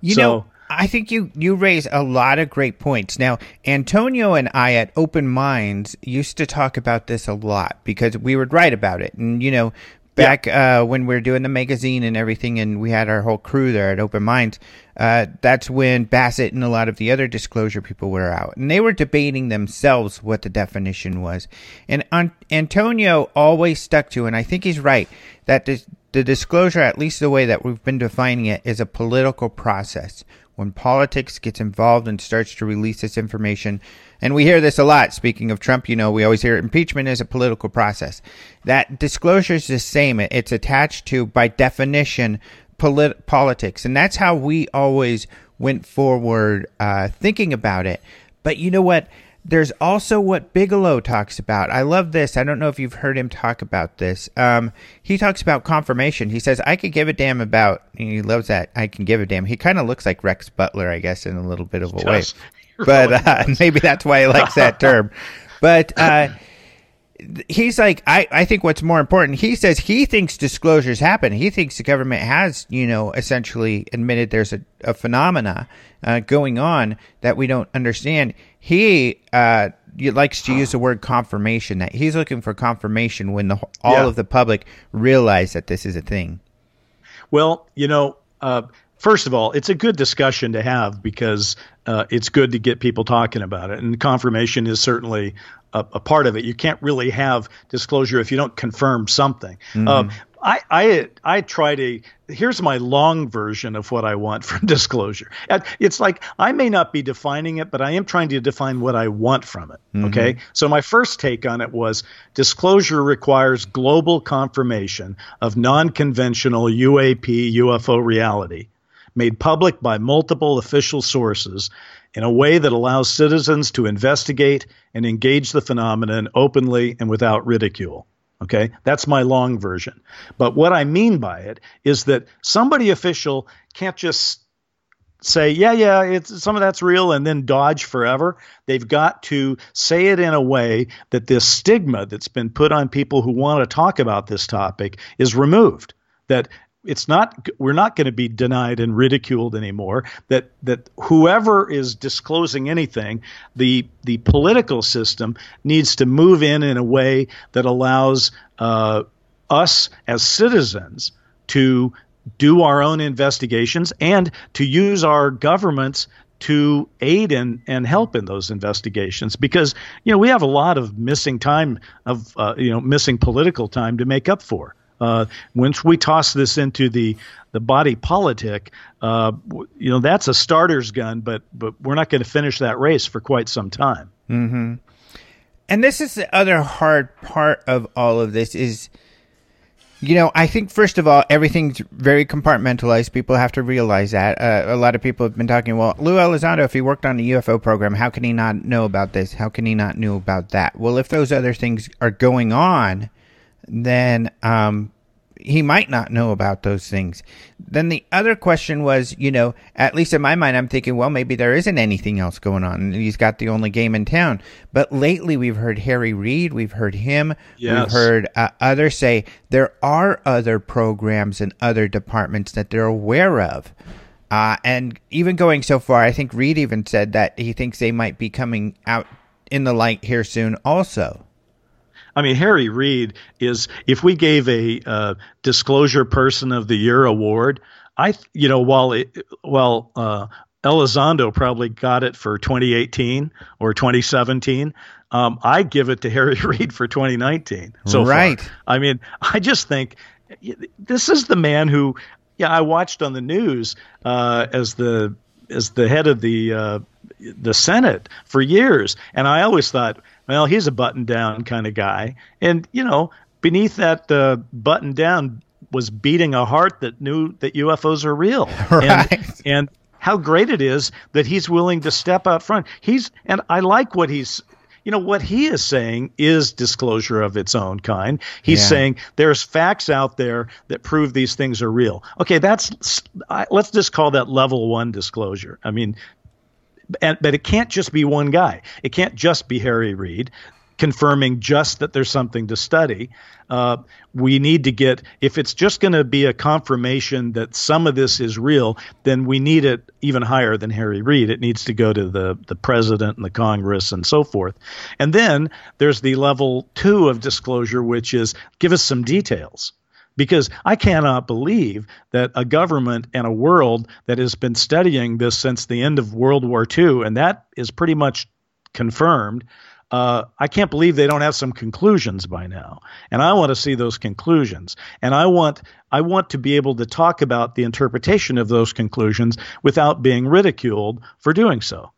You so, know, I think you you raise a lot of great points. Now, Antonio and I at Open Minds used to talk about this a lot because we would write about it, and you know, back yeah. uh, when we were doing the magazine and everything, and we had our whole crew there at Open Minds. Uh, that's when Bassett and a lot of the other disclosure people were out, and they were debating themselves what the definition was. And Antonio always stuck to, and I think he's right, that this, the disclosure, at least the way that we've been defining it, is a political process when politics gets involved and starts to release this information, and we hear this a lot. Speaking of Trump, you know, we always hear impeachment is a political process. That disclosure is the same. It's attached to, by definition, polit- politics, and that's how we always went forward uh, thinking about it. But you know what? There's also what Bigelow talks about. I love this. I don't know if you've heard him talk about this. Um, he talks about confirmation. He says, I could give a damn about, he loves that. I can give a damn. He kind of looks like Rhett Butler, I guess, in a little bit of a way. But uh, maybe that's why he likes that term. But uh, he's like, I, I think what's more important, he says he thinks disclosures happen. He thinks the government has, you know, essentially admitted there's a, a phenomena uh, going on that we don't understand. He uh, likes to use the word confirmation, that he's looking for confirmation when the all yeah. of the public realize that this is a thing. Well, you know, uh, first of all, it's a good discussion to have because uh, it's good to get people talking about it. And confirmation is certainly a, a, part of it. You can't really have disclosure if you don't confirm something. Mm-hmm. Um, I, I I try to here's my long version of what I want from disclosure. It's like I may not be defining it, but I am trying to define what I want from it. Mm-hmm. Okay. So my first take on it was disclosure requires global confirmation of non-conventional UAP UFO reality made public by multiple official sources in a way that allows citizens to investigate and engage the phenomenon openly and without ridicule. Okay, that's my long version. But what I mean by it is that somebody official can't just say, yeah, yeah, it's some of that's real and then dodge forever. They've got to say it in a way that this stigma that's been put on people who want to talk about this topic is removed. That it's not we're not going to be denied and ridiculed anymore that that whoever is disclosing anything the the political system needs to move in in a way that allows uh, us as citizens to do our own investigations and to use our governments to aid and, and help in those investigations. Because you know we have a lot of missing time of uh, you know missing political time to make up for uh, once we toss this into the the body politic, uh, you know that's a starter's gun, but but we're not going to finish that race for quite some time. Mm-hmm. And this is the other hard part of all of this is, you know, I think first of all everything's very compartmentalized. People have to realize that. Uh, a lot of people have been talking. Well, Lou Elizondo, if he worked on a UFO program, how can he not know about this? How can he not know about that? Well, if those other things are going on then um, he might not know about those things. Then the other question was, you know, at least in my mind, I'm thinking, well, maybe there isn't anything else going on. He's got the only game in town. But lately, we've heard Harry Reid, we've heard him, yes. we've heard uh, others say there are other programs and other departments that they're aware of. Uh, and even going so far, I think Reid even said that he thinks they might be coming out in the light here soon, also. I mean, Harry Reid is, if we gave a uh, disclosure person of the year award, I, you know, while it, while uh, Elizondo probably got it for 2018 or 2017. Um, I give it to Harry Reid for 2019. So right. Far. I mean, I just think this is the man who, yeah, I watched on the news uh, as the as the head of the uh, the Senate for years, and I always thought, well, he's a button down kind of guy. And, you know, beneath that uh, button down was beating a heart that knew that UFOs are real. Right. And, and how great it is that he's willing to step out front. He's, and I like what he's, you know, what he is saying is disclosure of its own kind. He's yeah. saying there's facts out there that prove these things are real. Okay, that's, let's just call that level one disclosure. I mean, but it can't just be one guy. It can't just be Harry Reid confirming just that there's something to study. Uh, we need to get, if it's just going to be a confirmation that some of this is real, then we need it even higher than Harry Reid. It needs to go to the, the president and the Congress and so forth. And then there's the level two of disclosure, which is give us some details because I cannot believe that a government and a world that has been studying this since the end of World War II, and that is pretty much confirmed. Uh, I can't believe they don't have some conclusions by now, and I want to see those conclusions. And I want I want to be able to talk about the interpretation of those conclusions without being ridiculed for doing so.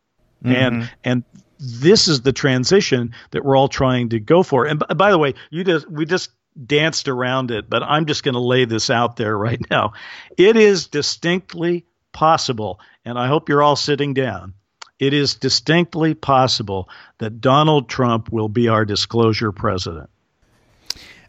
Mm-hmm. And and this is the transition that we're all trying to go for. And b- by the way, you just we just danced around it, but I'm just going to lay this out there right now. It is distinctly possible, and I hope you're all sitting down. It is distinctly possible that Donald Trump will be our disclosure president.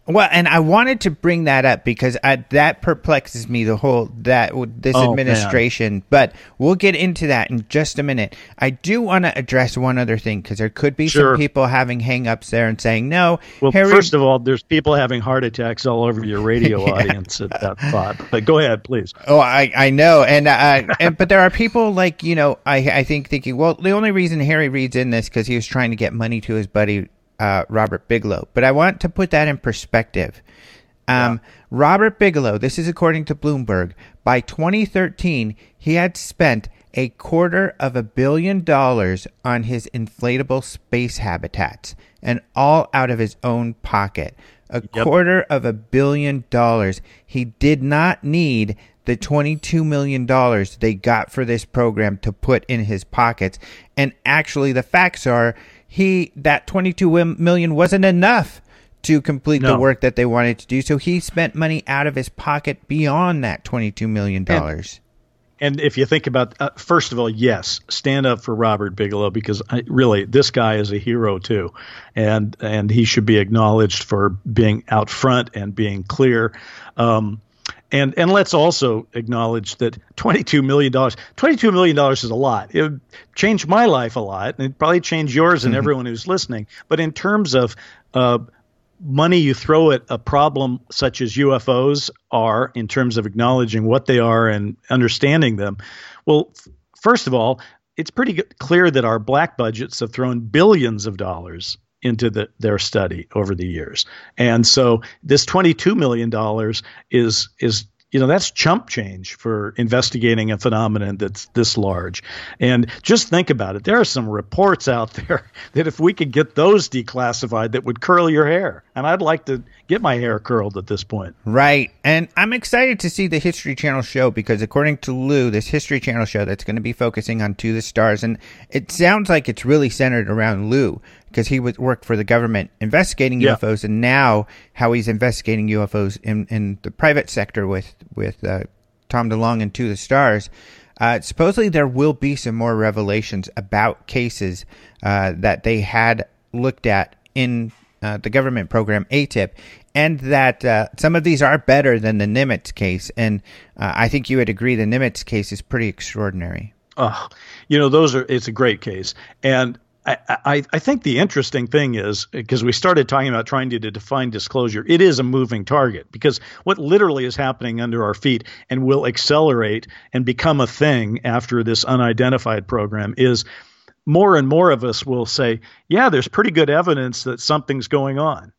Well, and I wanted to bring that up because I, that perplexes me the whole that this Oh, administration. But we'll get into that in just a minute. I do want to address one other thing because there could be Sure. some people having hang-ups there and saying no. Well, Harry, first of all, there's people having heart attacks all over your radio Yeah. audience at that thought. But go ahead, please. Oh, I, I know, and uh, and but there are people like you know I I think thinking well the only reason Harry Reid's in this because he was trying to get money to his buddy uh, Robert Bigelow, but I want to put that in perspective. Um, Robert Bigelow, this is according to Bloomberg, by 2013 he had spent a quarter of a billion dollars on his inflatable space habitats, and all out of his own pocket. A quarter of a billion dollars. He did not need the $22 million they got for this program to put in his pockets. And actually, the facts are he that 22 million wasn't enough to complete the work that they wanted to do. So he spent money out of his pocket beyond that $22 million. And if you think about, uh, first of all, yes, stand up for Robert Bigelow because I, really this guy is a hero too, and and he should be acknowledged for being out front and being clear. Um, and and let's also acknowledge that twenty two million dollars, twenty two million dollars is a lot. It would change my life a lot, and it probably change yours and everyone who's listening. But in terms of uh, money you throw at a problem such as UFOs are in terms of acknowledging what they are and understanding them. Well, f- first of all, it's pretty clear that our black budgets have thrown billions of dollars into the, their study over the years. And so this 22 million dollars is is you know that's chump change for investigating a phenomenon that's this large. And just think about it. There are some reports out there that if we could get those declassified that would curl your hair. And I'd like to get my hair curled at this point. Right. And I'm excited to see the History Channel show because according to Lou, this History Channel show that's going to be focusing on To the Stars and it sounds like it's really centered around Lou because he was worked for the government investigating Yeah. UFOs and now how he's investigating UFOs in, in the private sector with with uh, Tom DeLonge and To the Stars. Uh, supposedly there will be some more revelations about cases uh, that they had looked at in uh, the government program ATIP, and that uh, some of these are better than the Nimitz case. And uh, I think you would agree the Nimitz case is pretty extraordinary. Oh, you know, those are, it's a great case. And I, I, think the interesting thing is because we started talking about trying to, to define disclosure, it is a moving target because what literally is happening under our feet and will accelerate and become a thing after this unidentified program is more and more of us will say, yeah, there's pretty good evidence that something's going on.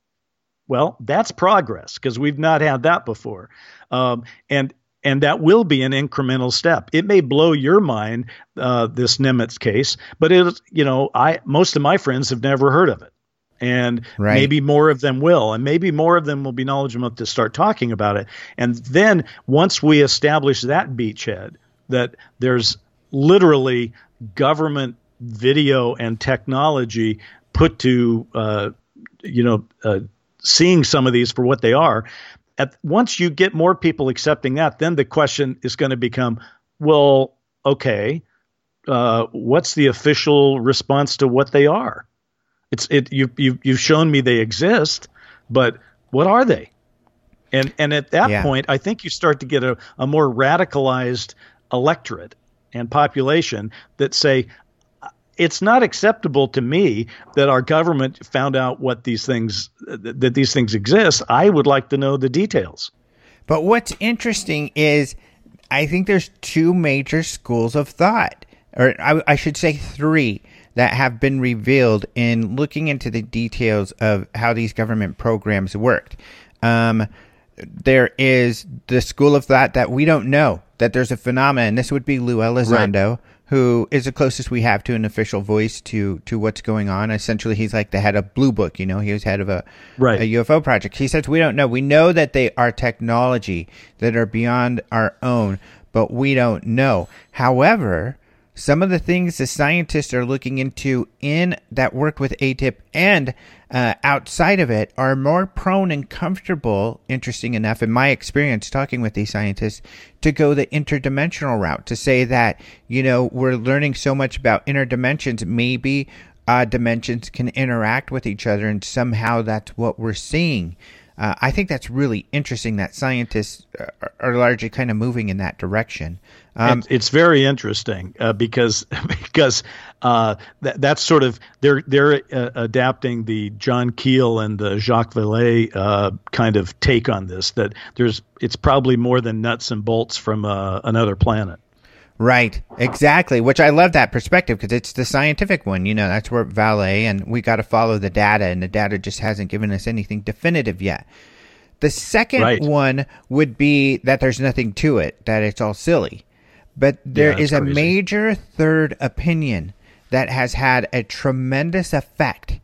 Well, that's progress because we've not had that before. Um, and and that will be an incremental step. It may blow your mind, uh, this Nimitz case, but it, you know, I most of my friends have never heard of it, and Right. maybe more of them will, and maybe more of them will be knowledgeable enough to start talking about it. And then once we establish that beachhead, that there's literally government video and technology put to, uh, you know, uh, seeing some of these for what they are at once you get more people accepting that, then the question is going to become, well, okay, uh, what's the official response to what they are? It's it you you you've shown me they exist, but what are they? And and at that Yeah. point, I think you start to get a, a more radicalized electorate and population that say it's not acceptable to me that our government found out what these things that these things exist. I would like to know the details. But what's interesting is I think there's two major schools of thought, or I, I should say three, that have been revealed in looking into the details of how these government programs worked. Um, there is the school of thought that we don't know that there's a phenomenon. This would be Lou Elizondo, who is the closest we have to an official voice to to what's going on. Essentially, he's like the head of Blue Book. You know, he was head of a Right. a UFO project. He says we don't know. We know that they are technology that are beyond our own, but we don't know. However, some of the things the scientists are looking into in that work with ATIP and uh, outside of it are more prone and comfortable, interesting enough, in my experience talking with these scientists, to go the interdimensional route, to say that, you know, we're learning so much about inner dimensions, maybe uh, dimensions can interact with each other, and somehow that's what we're seeing. Uh, I think that's really interesting that scientists are, are largely kind of moving in that direction. Um, it's, it's, very interesting uh, because because uh, that, that's sort of they're they're uh, adapting the John Keel and the Jacques Vallée uh, kind of take on this. That there's it's probably more than nuts and bolts from uh, another planet. Right, exactly. Which I love that perspective because it's the scientific one. You know, that's where Vallée, and we got to follow the data, and the data just hasn't given us anything definitive yet. The second right. one would be that there's nothing to it, that it's all silly. But there yeah, is a major third opinion that has had a tremendous effect.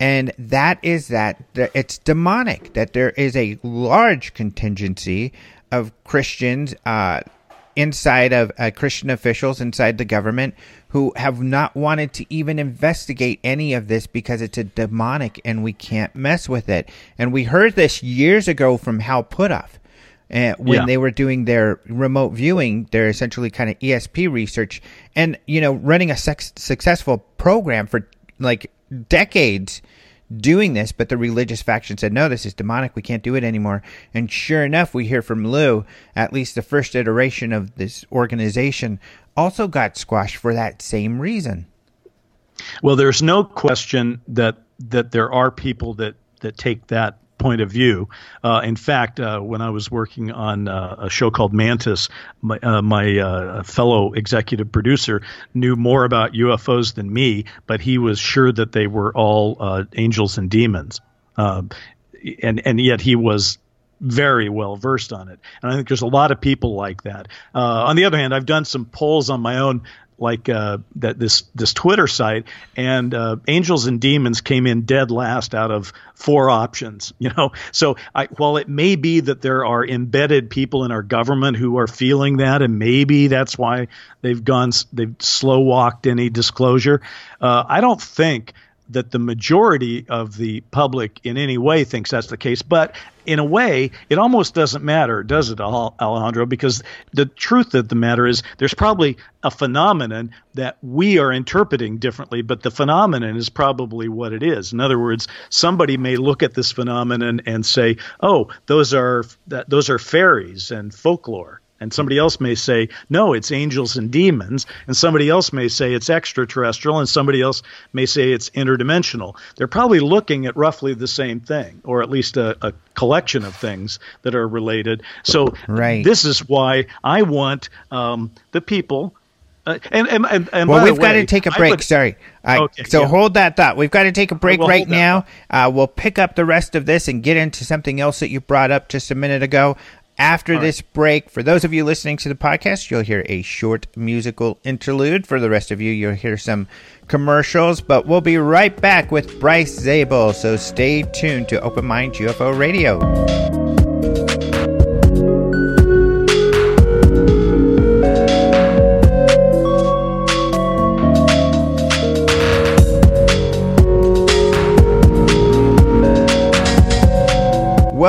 And that is that it's demonic, that there is a large contingency of Christians uh, inside of uh, Christian officials inside the government who have not wanted to even investigate any of this because it's a demonic and we can't mess with it. And we heard this years ago from Hal Puthoff uh, when yeah. they were doing their remote viewing, their essentially kind of ESP research, and you know, running a sex- successful program for like decades doing this, but the religious faction said, no, this is demonic. We can't do it anymore. And sure enough, we hear from Lou, at least the first iteration of this organization also got squashed for that same reason. Well, there's no question that that there are people that that take that point of view. Uh, in fact, uh, when I was working on uh, a show called Mantis, my, uh, my uh, fellow executive producer knew more about UFOs than me, but he was sure that they were all angels and demons. and and yet he was very well versed on it. And I think there's a lot of people like that. Uh, on the other hand, I've done some polls on my own like uh, that this this Twitter site, and uh, Angels and Demons came in dead last out of four options. You know, so I, while it may be that there are embedded people in our government who are feeling that, and maybe that's why they've gone they've slow walked any disclosure. Uh, I don't think that the majority of the public in any way thinks that's the case. But in a way, it almost doesn't matter, does it, Alejandro? Because the truth of the matter is there's probably a phenomenon that we are interpreting differently, but the phenomenon is probably what it is. In other words, somebody may look at this phenomenon and say, "Oh, those are those are fairies and folklore." And somebody else may say, no, it's angels and demons. And somebody else may say it's extraterrestrial. And somebody else may say it's interdimensional. They're probably looking at roughly the same thing, or at least a, a collection of things that are related. So right. this is why I want um, the people uh, and, and, and, and well, we've got to take a break. Would, Sorry. okay, so yeah. hold that thought. We've got to take a break right now. Uh, we'll pick up the rest of this and get into something else that you brought up just a minute ago. After All this break, for those of you listening to the podcast, you'll hear a short musical interlude. For the rest of you, you'll hear some commercials, but we'll be right back with Bryce Zabel. So stay tuned to Open Minds UFO Radio.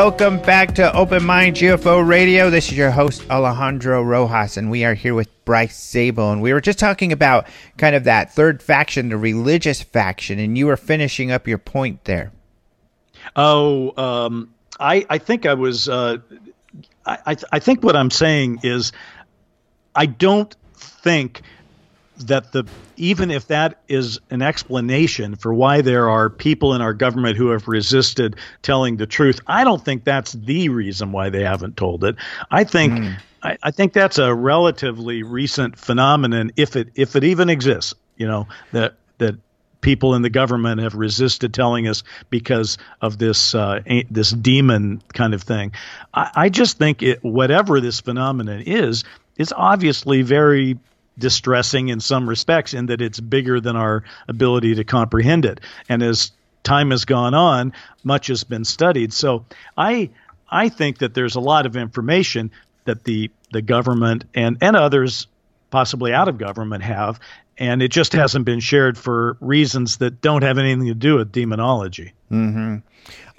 Welcome back to Open Minds UFO Radio. This is your host, Alejandro Rojas, and we are here with Bryce Zabel. And we were just talking about kind of that third faction, the religious faction, and you were finishing up your point there. Oh, um, I, I think I was. Uh, I, I think what I'm saying is, I don't think that the even if that is an explanation for why there are people in our government who have resisted telling the truth, I don't think that's the reason why they haven't told it. I think mm. I, I, think that's a relatively recent phenomenon, if it if it even exists. You know that that people in the government have resisted telling us because of this uh, this demon kind of thing. I, I just think it, whatever this phenomenon is, it's obviously very distressing in some respects in that it's bigger than our ability to comprehend it. And as time has gone on, much has been studied. So I I think that there's a lot of information that the the government and and others possibly out of government have and it just hasn't been shared for reasons that don't have anything to do with demonology. Mm-hmm.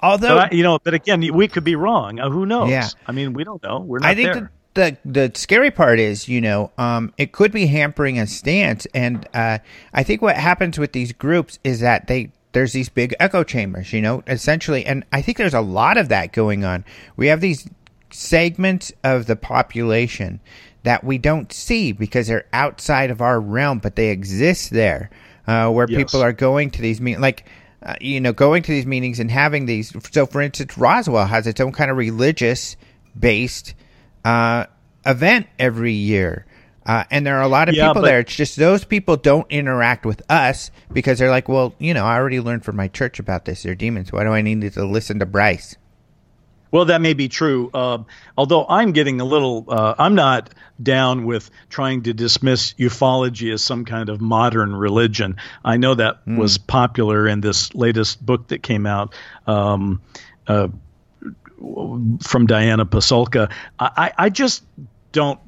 Although, I, you know, but again, we could be wrong. Uh, who knows? Yeah. I mean, we don't know. We're not I think there the the scary part is, you know, um, it could be hampering a stance, and uh, I think what happens with these groups is that they there's these big echo chambers, you know, essentially. And I think there's a lot of that going on. We have these segments of the population that we don't see because they're outside of our realm, but they exist there, uh, where Yes. people are going to these meetings, like, uh, you know, going to these meetings and having these. So, for instance, Roswell has its own kind of religious based uh, event every year. Uh, and there are a lot of Yeah, people but- there. It's just those people don't interact with us because they're like, well, you know, I already learned from my church about this. They're demons. Why do I need to listen to Bryce? Well, that may be true. Uh, although I'm getting a little, uh, I'm not down with trying to dismiss ufology as some kind of modern religion. I know that was popular in this latest book that came out. Um, uh, from Diana Pasulka. I, I just don't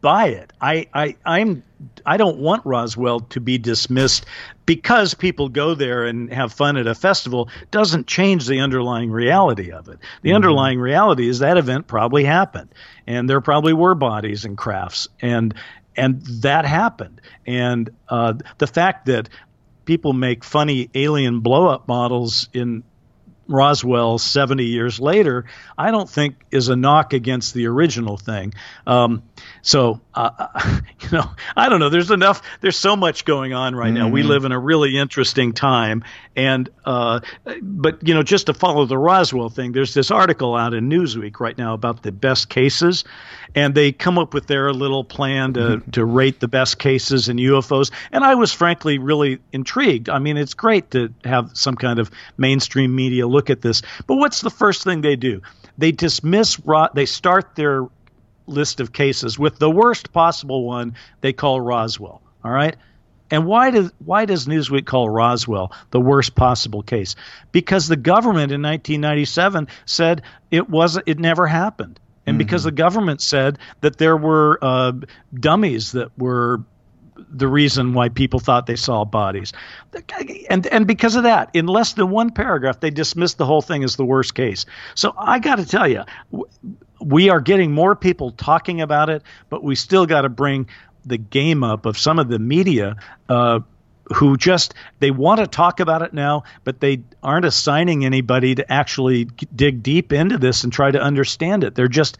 buy it. I, I I'm I don't want Roswell to be dismissed because people go there and have fun at a festival doesn't change the underlying reality of it. The underlying reality is that event probably happened and there probably were bodies and crafts and and that happened. And uh, the fact that people make funny alien blow up models in Roswell 70 years later, I don't think is a knock against the original thing. Um, so, uh, you know, I don't know. There's enough, there's so much going on right now. We live in a really interesting time. And, uh, but, you know, just to follow the Roswell thing, there's this article out in Newsweek right now about the best cases. And they come up with their little plan to, to rate the best cases in UFOs. And I was frankly really intrigued. I mean, it's great to have some kind of mainstream media look at this. But what's the first thing they do? They dismiss, Ro- they start their list of cases with the worst possible one they call Roswell. All right. And why does why does Newsweek call Roswell the worst possible case? Because the government in 1997 said it was it never happened, and because the government said that there were uh, dummies that were the reason why people thought they saw bodies. And and because of that, in less than one paragraph, they dismissed the whole thing as the worst case. So I got to tell you, we are getting more people talking about it, but we still got to bring the game up of some of the media. Uh, who just they want to talk about it now, but they aren't assigning anybody to actually dig deep into this and try to understand it. They're just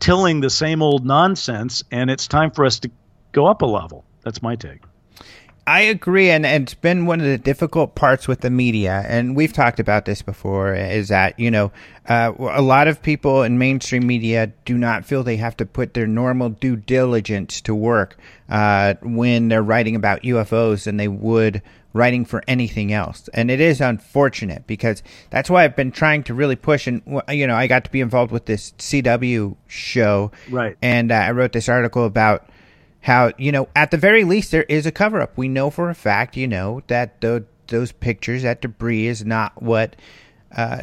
tilling the same old nonsense, and it's time for us to go up a level. That's my take. I agree, and, and it's been one of the difficult parts with the media, and we've talked about this before. Is that you know uh, a lot of people in mainstream media do not feel they have to put their normal due diligence to work uh, when they're writing about UFOs than they would writing for anything else, and it is unfortunate because that's why I've been trying to really push. And you know, I got to be involved with this CW show, Right. And uh, I wrote this article about how you know at the very least there is a cover up we know for a fact you know that the, those pictures that debris is not what uh,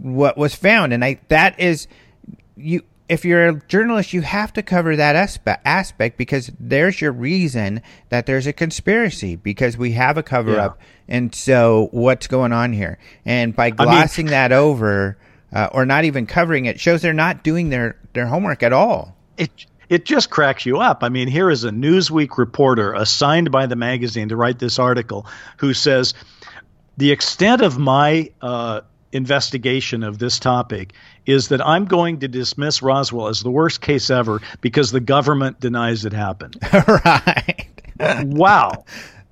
what was found. And i that is you if you're a journalist you have to cover that aspect aspect because there's your reason that there's a conspiracy because we have a cover up and so what's going on here? And by glossing that over uh, or not even covering it shows they're not doing their their homework at all. It it just cracks you up. I mean, here is a Newsweek reporter assigned by the magazine to write this article who says the extent of my uh, investigation of this topic is that I'm going to dismiss Roswell as the worst case ever because the government denies it happened. right Wow.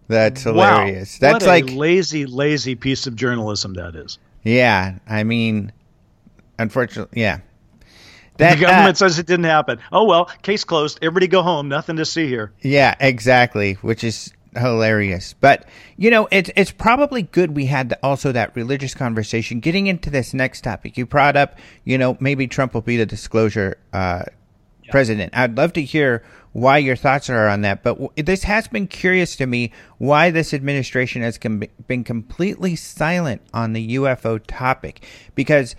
That's Wow. hilarious. That's what like a lazy, lazy piece of journalism that is. yeah, I mean unfortunately, yeah. That the government uh, says it didn't happen. Oh well, case closed. Everybody go home. Nothing to see here. yeah, exactly, which is hilarious. But, you know, it's it's probably good we had the, also that religious conversation getting into this next topic. You brought up, you know, maybe Trump will be the disclosure uh president. I'd love to hear why your thoughts are on that. But w- this has been curious to me why this administration has com- been completely silent on the UFO topic because.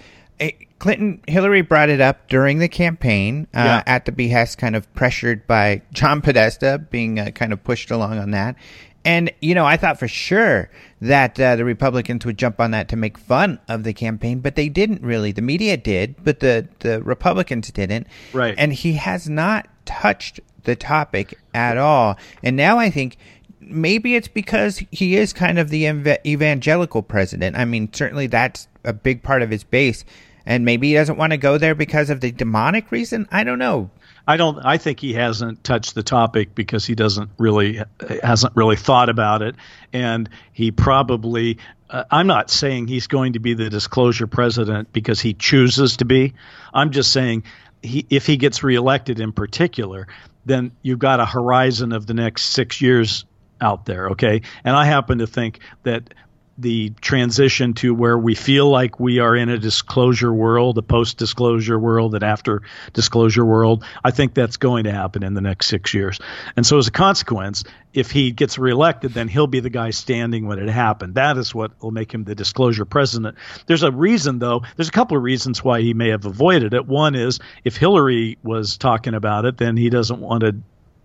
Clinton, Hillary brought it up during the campaign uh, Yeah. at the behest, kind of pressured by John Podesta, being uh, kind of pushed along on that. And, you know, I thought for sure that uh, the Republicans would jump on that to make fun of the campaign, but they didn't really. The media did, but the, the Republicans didn't. Right. And he has not touched the topic at all. And now I think maybe it's because he is kind of the ev- evangelical president. I mean, certainly that's a big part of his base, and maybe he doesn't want to go there because of the demonic reason. I don't know. I don't. I think he hasn't touched the topic because he doesn't really hasn't really thought about it, and he probably. Uh, I'm not saying he's going to be the disclosure president because he chooses to be. I'm just saying he, if he gets reelected in particular, then you've got a horizon of the next six years out there. Okay, and I happen to think that the transition to where we feel like we are in a disclosure world, a post disclosure world, an after disclosure world. I think that's going to happen in the next six years. And so, as a consequence, if he gets reelected, then he'll be the guy standing when it happened. That is what will make him the disclosure president. There's a reason, though, there's a couple of reasons why he may have avoided it. One is if Hillary was talking about it, then he doesn't want to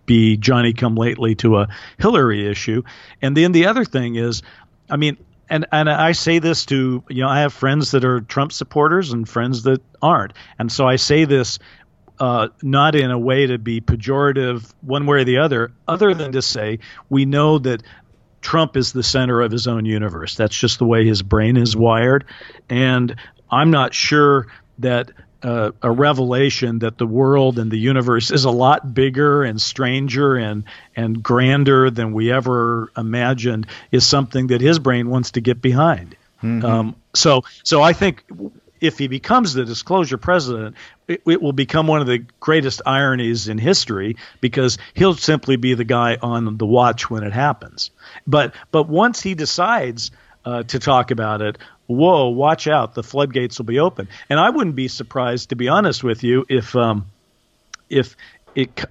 be Johnny come lately to a Hillary issue. And then the other thing is, I mean, and and I say this to you know I have friends that are Trump supporters and friends that aren't, and so I say this uh, not in a way to be pejorative one way or the other, other than to say we know that Trump is the center of his own universe. That's just the way his brain is wired, and I'm not sure that uh, a revelation that the world and the universe is a lot bigger and stranger and and grander than we ever imagined is something that his brain wants to get behind. Mm-hmm. Um, so so I think if he becomes the disclosure president, it, it, will become one of the greatest ironies in history because he'll simply be the guy on the watch when it happens. But but once he decides uh, to talk about it, whoa, watch out, the floodgates will be open. And I wouldn't be surprised, to be honest with you, if um, if it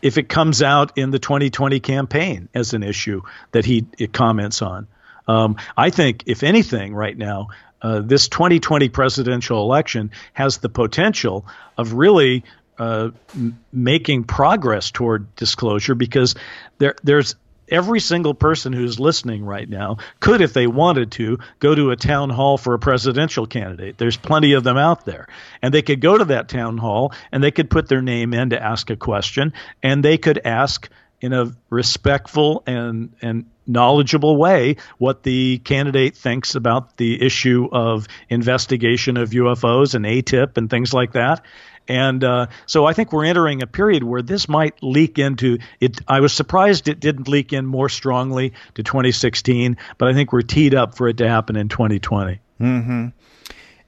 if it comes out in the 2020 campaign as an issue that he comments on. Um, I think, if anything, right now, uh, this 2020 presidential election has the potential of really uh, m- making progress toward disclosure because there, there's every single person who's listening right now could, if they wanted to, go to a town hall for a presidential candidate. There's plenty of them out there. And they could go to that town hall and they could put their name in to ask a question and they could ask in a respectful and, and knowledgeable way what the candidate thinks about the issue of investigation of UFOs and AATIP and things like that. And uh, so I think we're entering a period where this might leak into it. I was surprised it didn't leak in more strongly to 2016, but I think we're teed up for it to happen in 2020. Mm-hmm.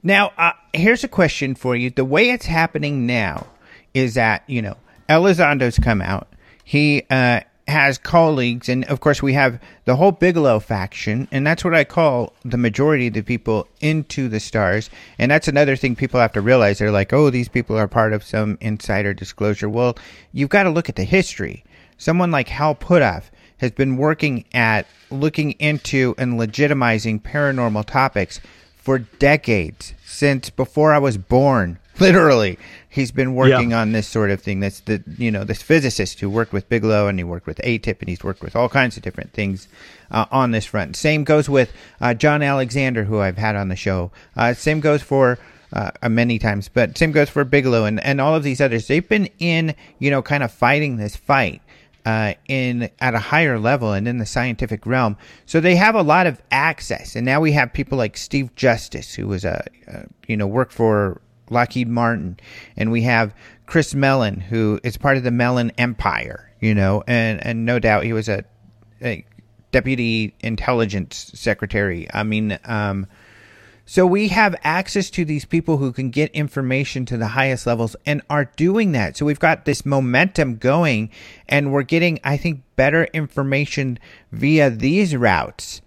Now, uh, here's a question for you. The way it's happening now is that, you know, Elizondo's come out. He uh, has colleagues, and of course, we have the whole Bigelow faction, and that's what I call the majority of the people into the stars. And that's another thing people have to realize. They're like, oh, these people are part of some insider disclosure. Well, you've got to look at the history. Someone like Hal Puthoff has been working at looking into and legitimizing paranormal topics for decades, since before I was born. Literally, he's been working yeah. on this sort of thing. That's the you know this physicist who worked with Bigelow and he worked with AATIP and he's worked with all kinds of different things uh, on this front. Same goes with uh, John Alexander, who I've had on the show. Uh, same goes for. Uh, many times, but same goes for Bigelow and, and all of these others. They've been in, you know, kind of fighting this fight uh, in at a higher level and in the scientific realm. So they have a lot of access. And now we have people like Steve Justice, who was a, a you know worked for Lockheed Martin, and we have Chris Mellon, who is part of the Mellon Empire, you know, and and no doubt he was a, a deputy intelligence secretary. I mean, um, so we have access to these people who can get information to the highest levels and are doing that. So we've got this momentum going, and we're getting, I think, better information via these routes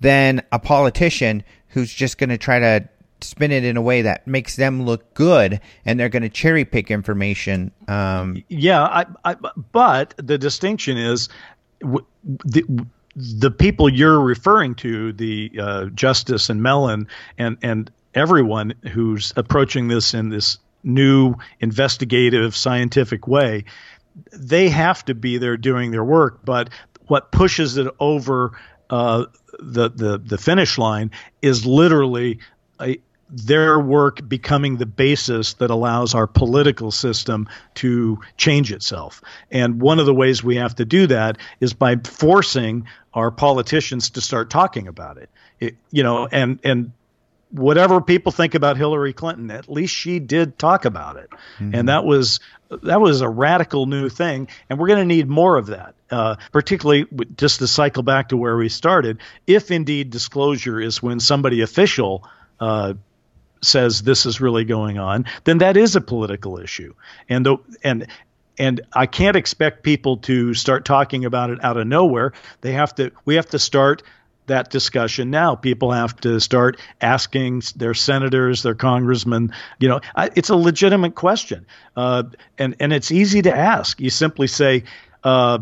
than a politician who's just going to try to spin it in a way that makes them look good, and they're going to cherry pick information. Um, yeah, I, I, but the distinction is the the people you're referring to, the uh, Justice and Mellon, and and everyone who's approaching this in this new investigative scientific way, they have to be there doing their work. But what pushes it over uh, the the the finish line is literally a, their work becoming the basis that allows our political system to change itself. And one of the ways we have to do that is by forcing our politicians to start talking about it. it you know, and and whatever people think about Hillary Clinton, at least she did talk about it, mm-hmm. and that was that was a radical new thing, and we're going to need more of that. Uh, particularly, just to cycle back to where we started, if indeed disclosure is when somebody official uh, says this is really going on, then that is a political issue, and the, and and I can't expect people to start talking about it out of nowhere. They have to. We have to start that discussion now. People have to start asking their senators, their congressmen. You know, I, it's a legitimate question, uh, and and it's easy to ask. You simply say. Uh,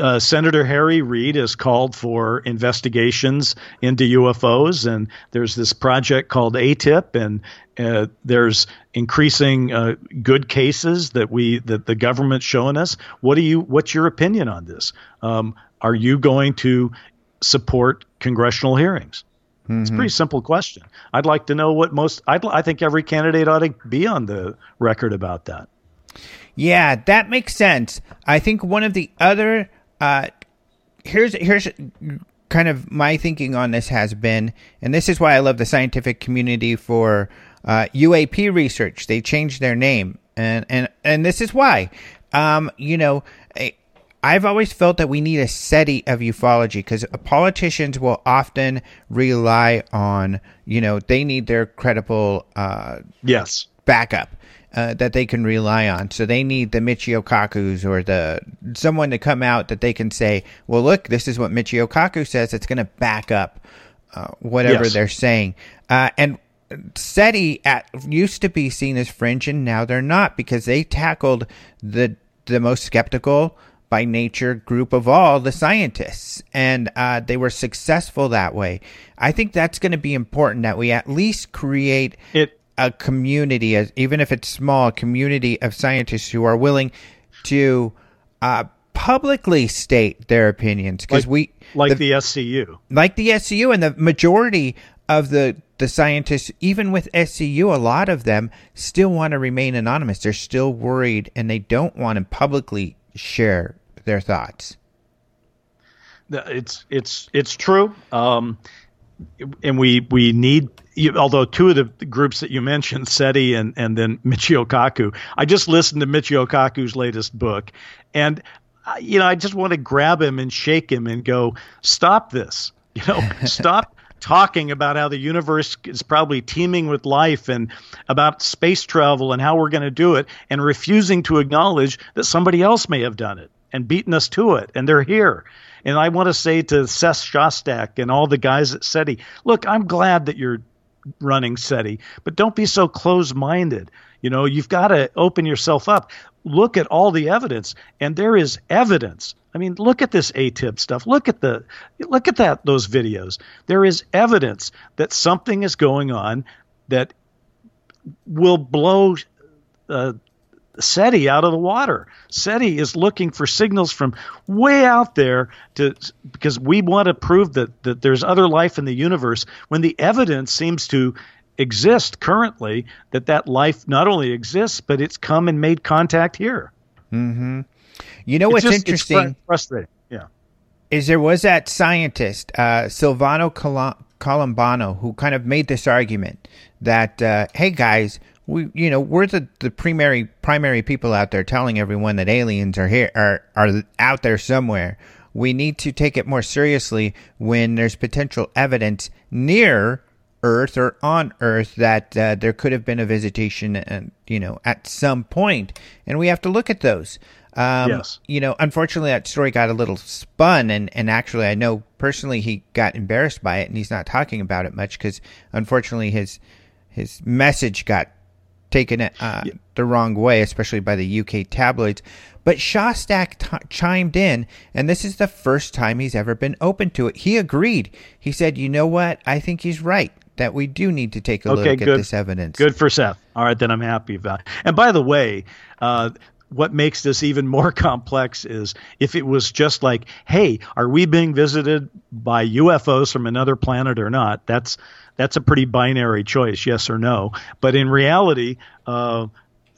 uh, Senator Harry Reid has called for investigations into UFOs, and there's this project called AATIP, and uh, there's increasing uh, good cases that we that the government's showing us. What do you? What's your opinion on this? Um, are you going to support congressional hearings? Mm-hmm. It's a pretty simple question. I'd like to know what most. I'd, I think every candidate ought to be on the record about that. Yeah, that makes sense. I think one of the other uh, here's here's kind of my thinking on this has been, and this is why I love the scientific community for uh, UAP research. They changed their name, and and and this is why. Um, you know, I've always felt that we need a SETI of ufology because politicians will often rely on, you know, they need their credible uh, yes backup uh, that they can rely on. So they need the Michio Kaku's or the someone to come out that they can say, well, look, this is what Michio Kaku says. It's going to back up uh, whatever yes. they're saying. Uh, and SETI at, used to be seen as fringe, and now they're not because they tackled the the most skeptical by nature group of all the scientists, and uh, they were successful that way. I think that's going to be important that we at least create it, a community, even if it's small, a community of scientists who are willing to uh, publicly state their opinions because like, we like the, the SCU, like the SCU, and the majority of the the scientists, even with SCU, a lot of them still want to remain anonymous. They're still worried and they don't want to publicly share their thoughts. It's it's it's true, um, and we we need. Although two of the groups that you mentioned, SETI and and then Michio Kaku, I just listened to Michio Kaku's latest book, and uh, you know I just want to grab him and shake him and go, stop this, you know, stop talking about how the universe is probably teeming with life and about space travel and how we're going to do it, and refusing to acknowledge that somebody else may have done it and beaten us to it, and they're here. And I want to say to Seth Shostak and all the guys at SETI, look, I'm glad that you're running SETI, but don't be so close minded. You know, you've got to open yourself up. Look at all the evidence, and there is evidence. I mean, look at this AATIP stuff. Look at the look at that those videos. There is evidence that something is going on that will blow uh, SETI out of the water. SETI is looking for signals from way out there to because we want to prove that that there's other life in the universe when the evidence seems to exist currently that that life not only exists but it's come and made contact here. Mm-hmm. You know it's what's just, interesting? frustrating. Yeah. Is there was that scientist uh, Silvano Colombano who kind of made this argument that uh, hey guys we you know we're the, the primary primary people out there telling everyone that aliens are here are are out there somewhere. We need to take it more seriously when there's potential evidence near earth or on earth that uh, there could have been a visitation and you know at some point. And we have to look at those. Um, yes. you know unfortunately that story got a little spun and and actually i know personally he got embarrassed by it and he's not talking about it much because unfortunately his his message got taken uh, yeah. the wrong way, especially by the UK tabloids. But Shostak t- chimed in, and this is the first time he's ever been open to it. He agreed. He said, "You know what? I think he's right that we do need to take a okay, look good. at this evidence." Good for Seth. All right, then I'm happy about. It. And by the way, uh, what makes this even more complex is if it was just like, hey, are we being visited by UFOs from another planet or not? That's that's a pretty binary choice, yes or no. But in reality, uh,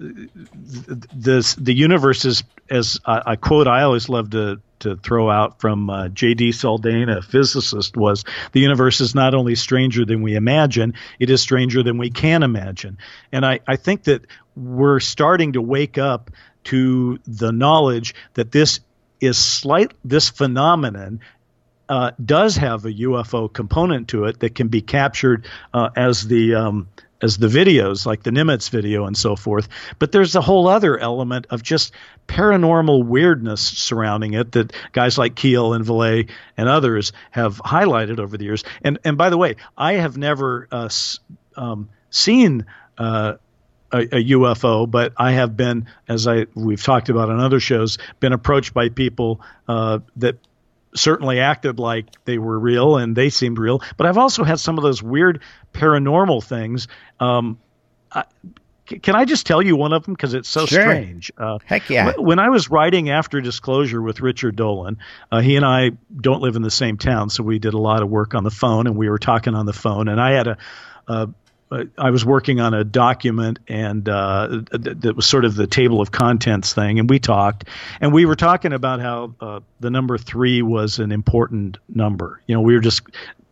this the universe is as a, quote I always love to to throw out from uh, J.B.S. Haldane, a physicist, was the universe is not only stranger than we imagine, it is stranger than we can imagine. And I, I think that we're starting to wake up to the knowledge that this is slight this phenomenon uh, does have a UFO component to it that can be captured uh, as the um, as the videos, like the Nimitz video and so forth. But there's a whole other element of just paranormal weirdness surrounding it that guys like Keel and Vallée and others have highlighted over the years. And and by the way, I have never uh, um, seen. Uh, a, a, UFO, but I have been, as I we've talked about on other shows, been approached by people uh, that certainly acted like they were real and they seemed real. But I've also had some of those weird paranormal things. Um, I, can I just tell you one of them because it's so sure. strange? Uh, Heck yeah! When I was writing after Disclosure with Richard Dolan, uh, he and I don't live in the same town, so we did a lot of work on the phone, and we were talking on the phone. And I had a, a I was working on a document and uh, that was sort of the table of contents thing, and we talked, and we were talking about how uh, the number three was an important number. You know, we were just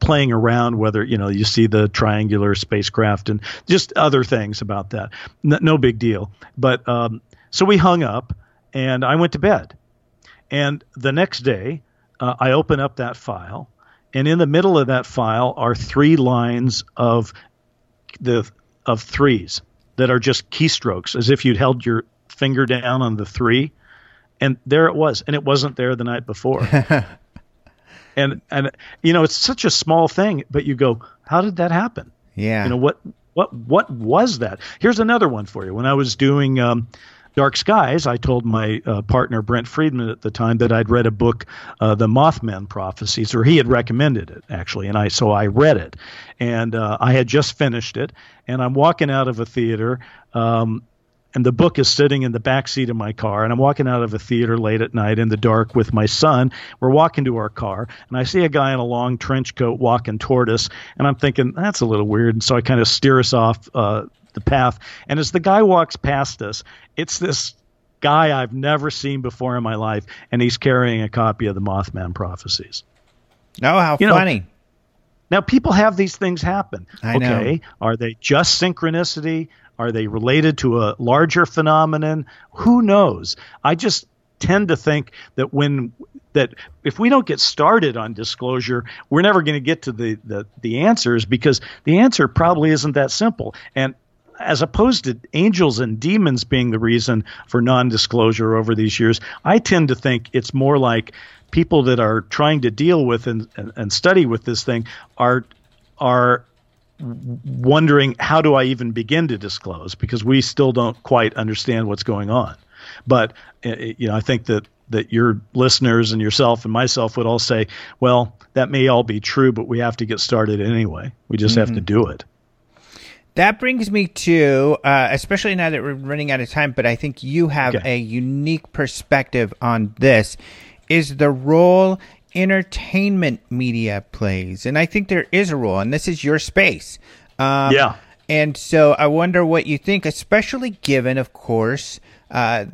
playing around whether you know you see the triangular spacecraft and just other things about that. No, no big deal. But um, so we hung up, and I went to bed, and the next day uh, I open up that file. And in the middle of that file are three lines of the of threes that are just keystrokes, as if you'd held your finger down on the three, and there it was, and it wasn't there the night before. and and you know, it's such a small thing, but you go, how did that happen? Yeah. You know what what what was that? Here's another one for you. When I was doing um, Dark Skies, I told my uh, partner Brent Friedman at the time that I'd read a book, uh, The Mothman Prophecies, or he had recommended it actually, and I so I read it, and uh, I had just finished it, and I'm walking out of a theater. Um, and the book is sitting in the back seat of my car and i'm walking out of a theater late at night in the dark with my son we're walking to our car and i see a guy in a long trench coat walking toward us and i'm thinking that's a little weird and so i kind of steer us off uh, the path. And as the guy walks past us, it's this guy I've never seen before in my life, and he's carrying a copy of the Mothman Prophecies. Oh, how you funny! Know, now people have these things happen. I okay, know. are they just synchronicity? Are they related to a larger phenomenon? Who knows? I just tend to think that when that if we don't get started on disclosure, we're never going to get to the, the the answers because the answer probably isn't that simple. And as opposed to angels and demons being the reason for non-disclosure over these years, I tend to think it's more like people that are trying to deal with and, and, and study with this thing are are wondering how do I even begin to disclose because we still don't quite understand what's going on. But eh, eh, you know, I think that that your listeners and yourself and myself would all say, well, that may all be true, but we have to get started anyway. We just mm-hmm. have to mm-hmm. do it. That brings me to, uh, especially now that we're running out of time, but I think you have okay. a unique perspective on this, is the role entertainment media plays. And I think there is a role, and this is your space. Um, yeah. And so I wonder what you think, especially given, of course, uh,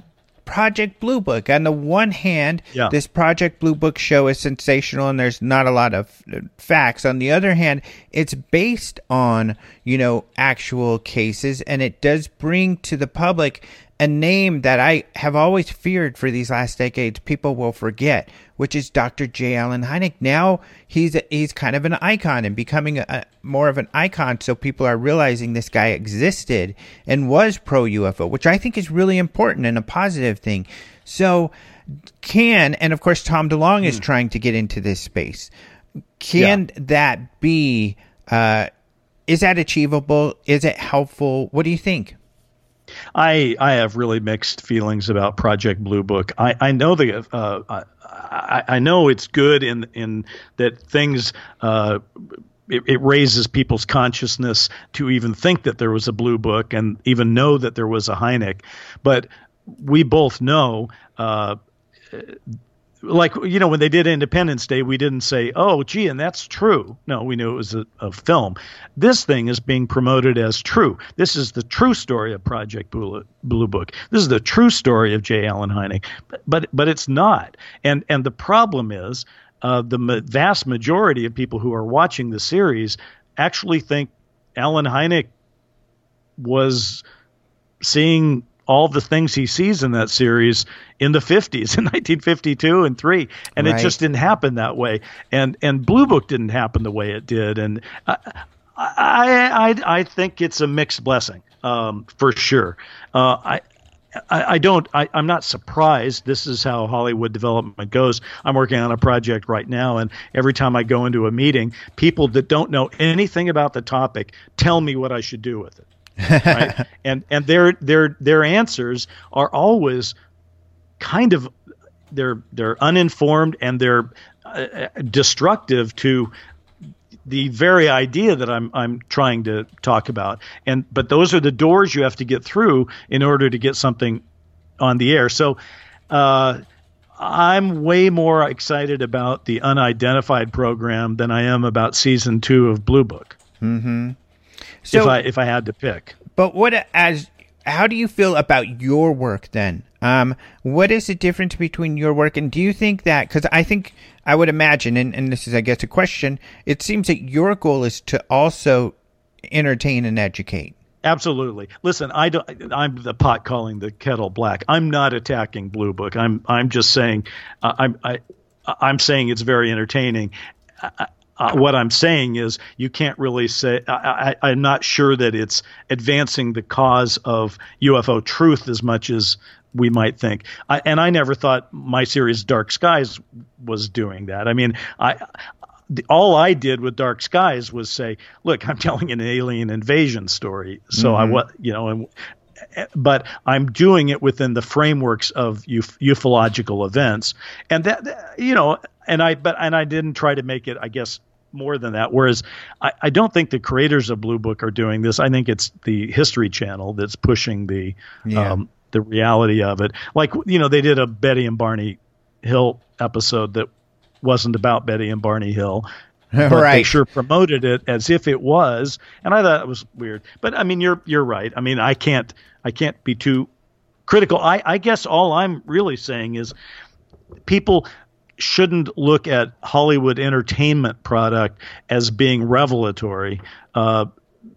Project Blue Book. On the one hand, yeah. this Project Blue Book show is sensational and there's not a lot of uh, facts. On the other hand, it's based on, you know, actual cases and it does bring to the public a name that I have always feared for these last decades people will forget, which is Dr. J. Allen Hynek. Now he's a, he's kind of an icon and becoming a, a, more of an icon, so people are realizing this guy existed and was pro UFO, which I think is really important and a positive thing. So can and of course Tom DeLonge is hmm. trying to get into this space. Can yeah. that be? Uh, is that achievable? Is it helpful? What do you think? I I have really mixed feelings about Project Blue Book. I I know the uh, I, I know it's good in in that things. Uh, it, it, raises people's consciousness to even think that there was a blue book and even know that there was a Hynek. But we both know. Uh, like you know when they did Independence Day, we didn't say, "Oh, gee," and that's true. No, we knew it was a, a, film. This thing is being promoted as true. This is the true story of Project Blue, Book. This is the true story of J. Allen Hynek, but but, but it's not. And and the problem is, uh, the ma- vast majority of people who are watching the series actually think Allen Hynek was seeing all the things he sees in that series in the 50s in 1952 and 3 and right. it just didn't happen that way and and blue book didn't happen the way it did and i i i, I think it's a mixed blessing um, for sure uh, I, I, I don't. I, am not surprised. This is how Hollywood development goes. I'm working on a project right now, and every time I go into a meeting, people that don't know anything about the topic tell me what I should do with it right? and and their their their answers are always kind of they're they're uninformed and they're uh, destructive to the very idea that I'm I'm trying to talk about. And but those are the doors you have to get through in order to get something on the air. So uh, I'm way more excited about the unidentified program than I am about season two of Blue Book. Mm-hmm. So, if I if I had to pick. But what as how do you feel about your work then? Um, what is the difference between your work and do you think that because I think I would imagine and, and this is I guess a question, it seems that your goal is to also entertain and educate. Absolutely. Listen, I don't, I'm the pot calling the kettle black. I'm not attacking Blue Book. I'm I'm just saying uh, I'm I, I'm saying it's very entertaining. I, uh, what I'm saying is you can't really say. I, am not sure that it's advancing the cause of UFO truth as much as we might think. I, and I never thought my series Dark Skies was doing that. I mean, I the, all I did with Dark Skies was say, look, I'm telling an alien invasion story. So mm-hmm. I what you know, and, but I'm doing it within the frameworks of uf- ufological events, and that you know, and I but and I didn't try to make it, I guess, more than that. Whereas I, I don't think the creators of Blue Book are doing this. I think it's the History Channel that's pushing the yeah. um, the reality of it. Like you know, they did a Betty and Barney Hill episode that wasn't about Betty and Barney Hill. But right. they sure promoted it as if it was, and I thought it was weird. But I mean, you're you're right. I mean, I can't I can't be too critical. I, I guess all I'm really saying is people shouldn't look at Hollywood entertainment product as being revelatory. Uh,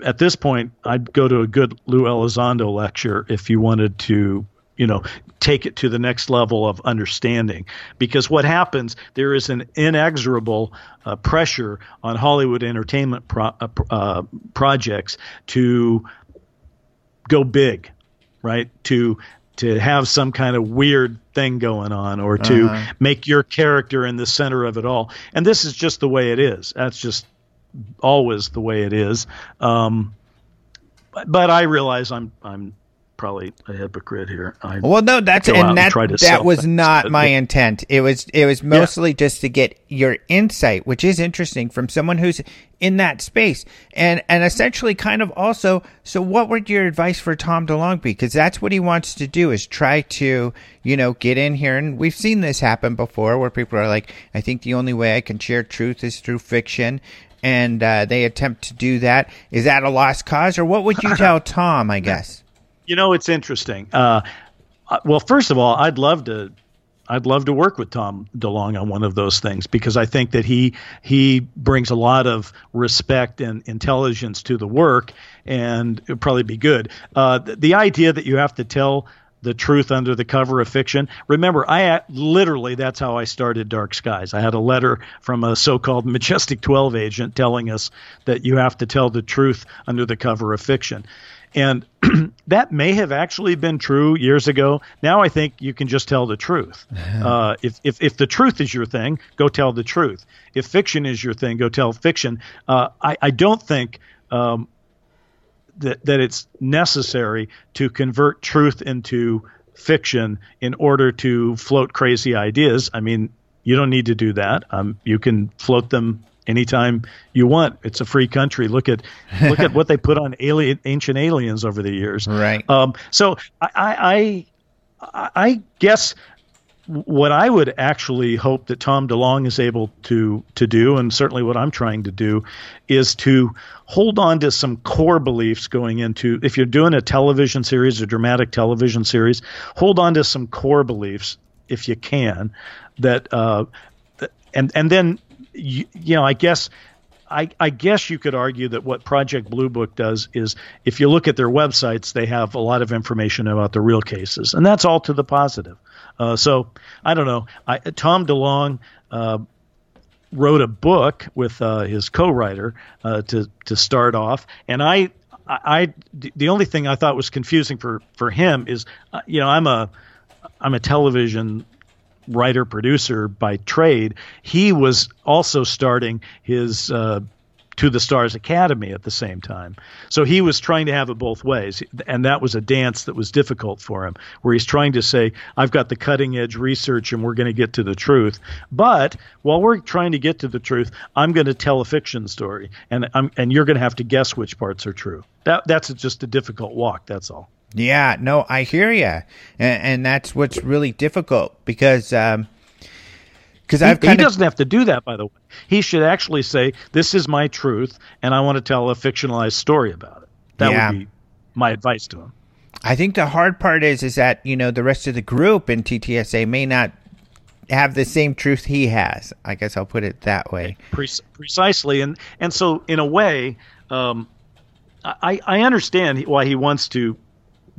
at this point, I'd go to a good Lou Elizondo lecture if you wanted to, you know, take it to the next level of understanding. Because what happens, there is an inexorable uh, pressure on Hollywood entertainment pro- uh, uh projects to go big, right? To to have some kind of weird thing going on or to uh-huh. make your character in the center of it all. And this is just the way it is. That's just always the way it is. Um, but, but I realize I'm I'm probably a hypocrite here. I well, no, that's and that and that was things, not my yeah. intent. It was it was mostly yeah. just to get your insight, which is interesting from someone who's in that space, and and essentially kind of also. So, what would your advice for Tom DeLonge be? Because that's what he wants to do is try to you know get in here, and we've seen this happen before, where people are like, I think the only way I can share truth is through fiction. And uh, they attempt to do that. Is that a lost cause, or what would you tell Tom? I guess. You know, it's interesting. Uh, uh, well, first of all, I'd love to. I'd love to work with Tom DeLonge on one of those things because I think that he he brings a lot of respect and intelligence to the work, and it'd probably be good. Uh, the, the idea that you have to tell the truth under the cover of fiction. Remember, I literally that's how I started Dark Skies. I had a letter from a so-called Majestic 12 agent telling us that you have to tell the truth under the cover of fiction. And that may have actually been true years ago. Now I think you can just tell the truth. Uh, if, if, if the truth is your thing, go tell the truth. If fiction is your thing, go tell fiction. Uh, I, I don't think um, that, that it's necessary to convert truth into fiction in order to float crazy ideas. I mean, you don't need to do that. Um, you can float them anytime you want. It's a free country. Look at look at what they put on alien ancient aliens over the years. Right. Um, so I, I I guess what I would actually hope that Tom DeLonge is able to to do, and certainly what I'm trying to do, is to hold on to some core beliefs going into if you're doing a television series, a dramatic television series, hold on to some core beliefs if you can, that uh, and and then you, you know I guess I, I, guess you could argue that what Project Blue Book does is if you look at their websites, they have a lot of information about the real cases, and that's all to the positive. Uh, so I don't know. I, Tom DeLonge uh, wrote a book with uh, his co-writer uh, to to start off, and I, I, the only thing I thought was confusing for for him is, uh, you know, I'm a I'm a television writer producer by trade. He was also starting his uh, to the Stars Academy at the same time. So he was trying to have it both ways. And that was a dance that was difficult for him, where he's trying to say, I've got the cutting edge research and we're going to get to the truth. But while we're trying to get to the truth, I'm going to tell a fiction story. And, I'm, and you're going to have to guess which parts are true. That, that's just a difficult walk. That's all. Yeah, no, I hear you. And, and that's what's really difficult because. Um, because I've he, he doesn't have to do that, by the way. He should actually say, "This is my truth, and I want to tell a fictionalized story about it." That yeah. would be my advice to him. I think the hard part is is that you know the rest of the group in TTSA may not have the same truth he has. I guess I'll put it that way. Pre- precisely, and and so in a way, um, I I understand why he wants to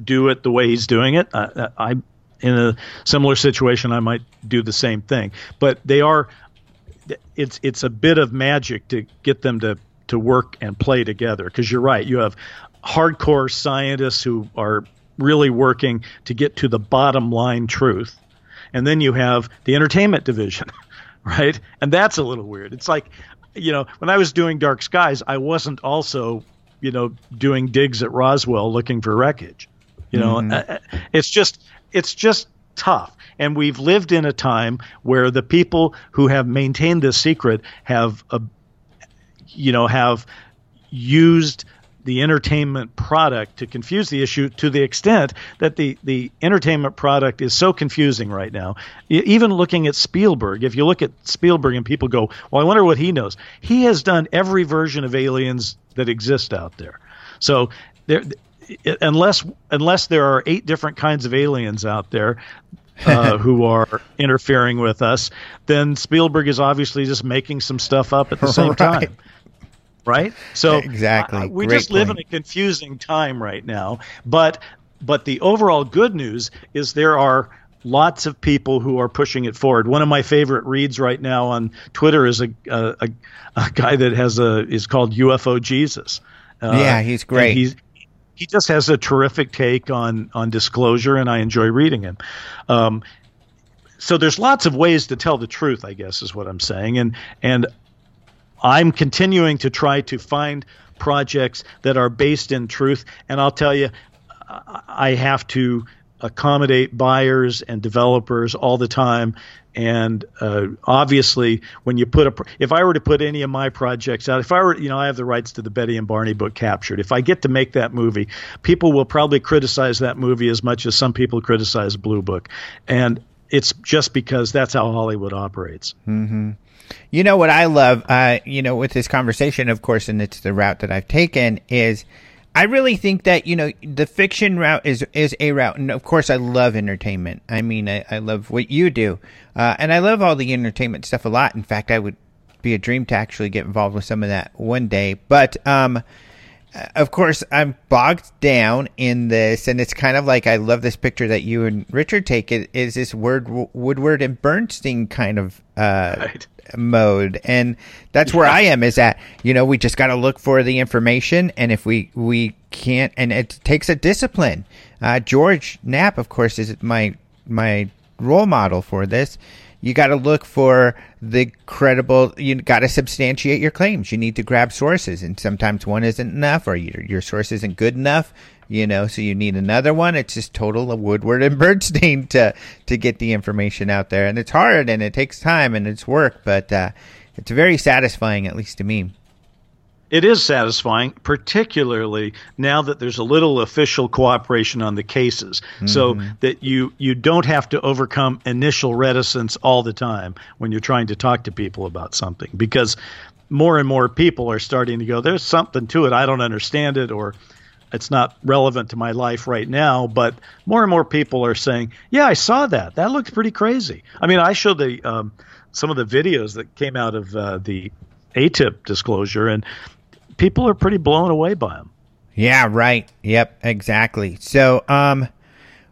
do it the way he's doing it. I, I in a similar situation, I might do the same thing. But they are, it's it's a bit of magic to get them to to work and play together. Because you're right, you have hardcore scientists who are really working to get to the bottom line truth, and then you have the entertainment division, right? And that's a little weird. It's like, you know, when I was doing Dark Skies, I wasn't also, you know, doing digs at Roswell looking for wreckage. You know, mm. it's just it's just tough. And we've lived in a time where the people who have maintained this secret have, uh, you know, have used the entertainment product to confuse the issue to the extent that the, the entertainment product is so confusing right now. Even looking at Spielberg, if you look at Spielberg and people go, well, I wonder what he knows. He has done every version of aliens that exist out there. So there, unless unless there are eight different kinds of aliens out there uh, who are interfering with us, then Spielberg is obviously just making some stuff up at the same right. time. Right? So exactly, uh, we Great just live in a confusing time right now. But but the overall good news is there are lots of people who are pushing it forward. One of my favorite reads right now on Twitter is a a, a, a guy that has a is called UFO Jesus. Uh, yeah, he's great. He's he just has a terrific take on on disclosure, and I enjoy reading him. Um, so there's lots of ways to tell the truth, I guess, is what I'm saying, and and I'm continuing to try to find projects that are based in truth, and I'll tell you, I have to accommodate buyers and developers all the time and uh, obviously, when you put a, if I were to put any of my projects out, if I were, you know, I have the rights to the Betty and Barney book captured. If I get to make that movie, people will probably criticize that movie as much as some people criticize Blue Book, and it's just because that's how Hollywood operates. Mm-hmm. You know what I love, uh, you know, with this conversation, of course, and it's the route that I've taken is I really think that you know the fiction route is is a route, and of course I love entertainment. I mean, I, I love what you do, uh, and I love all the entertainment stuff a lot. In fact, I would be a dream to actually get involved with some of that one day. But um, uh, of course, I'm bogged down in this, and it's kind of like I love this picture that you and Richard take. It is this word Woodward and Bernstein kind of uh, right mode. And that's where i am is that you know we just got to look for the information and if we we can't and it takes a discipline. Uh, george knapp of course is my my role model for this. You got to look for the credible you got to substantiate your claims. You need to grab sources and sometimes one isn't enough or your, your source isn't good enough you know so you need another one. It's just total of woodward and bernstein to to get the information out there. And it's hard and it takes time and it's work but uh, it's very satisfying at least to me. It is satisfying, particularly now that there's a little official cooperation on the cases, mm-hmm. so that you you don't have to overcome initial reticence all the time when you're trying to talk to people about something because more and more people are starting to go there's something to it. I don't understand it or it's not relevant to my life right now, but more and more people are saying, "Yeah, I saw that. That looks pretty crazy." I mean, I showed the um, some of the videos that came out of uh, the AATIP disclosure, and people are pretty blown away by them. Yeah, right. Yep, exactly. So, um,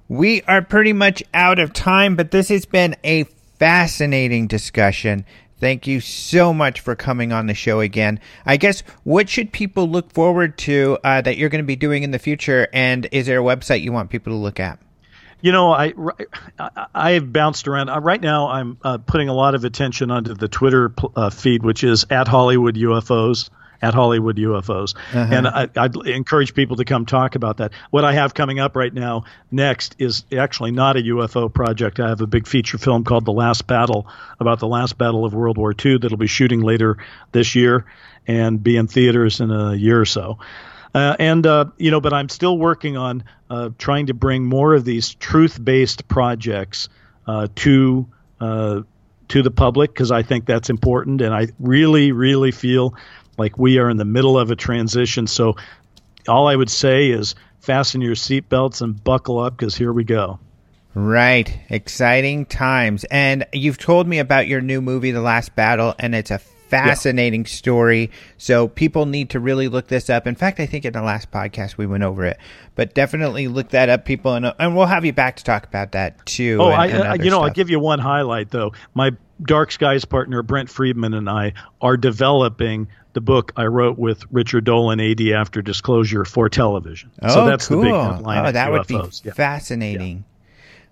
we are pretty much out of time, but this has been a fascinating discussion. Thank you so much for coming on the show again. I guess what should people look forward to uh, that you're going to be doing in the future, and is there a website you want people to look at? You know, I, I have bounced around. Uh, right now, I'm uh, putting a lot of attention onto the Twitter uh, feed, which is at Hollywood UFOs at Hollywood UFOs. Uh-huh. And I, would encourage people to come talk about that. What I have coming up right now next is actually not a UFO project. I have a big feature film called The Last Battle about the last battle of World War II that'll be shooting later this year and be in theaters in a year or so. Uh, and uh, you know, but I'm still working on uh, trying to bring more of these truth-based projects uh, to uh, to the public because I think that's important, and I really, really feel like we are in the middle of a transition. So, all I would say is fasten your seatbelts and buckle up because here we go. Right. Exciting times. And you've told me about your new movie, The Last Battle, and it's a fascinating yeah. story. So people need to really look this up. In fact, I think in the last podcast we went over it, but definitely look that up, people, and, uh, and we'll have you back to talk about that too. Oh, and, I, uh, and you know, stuff. I'll give you one highlight though. My Dark Skies partner Brent Friedman and I are developing the book I wrote with Richard Dolan, AD after disclosure for television. Oh, so that's cool. the big headline. Oh, that would be yeah. fascinating.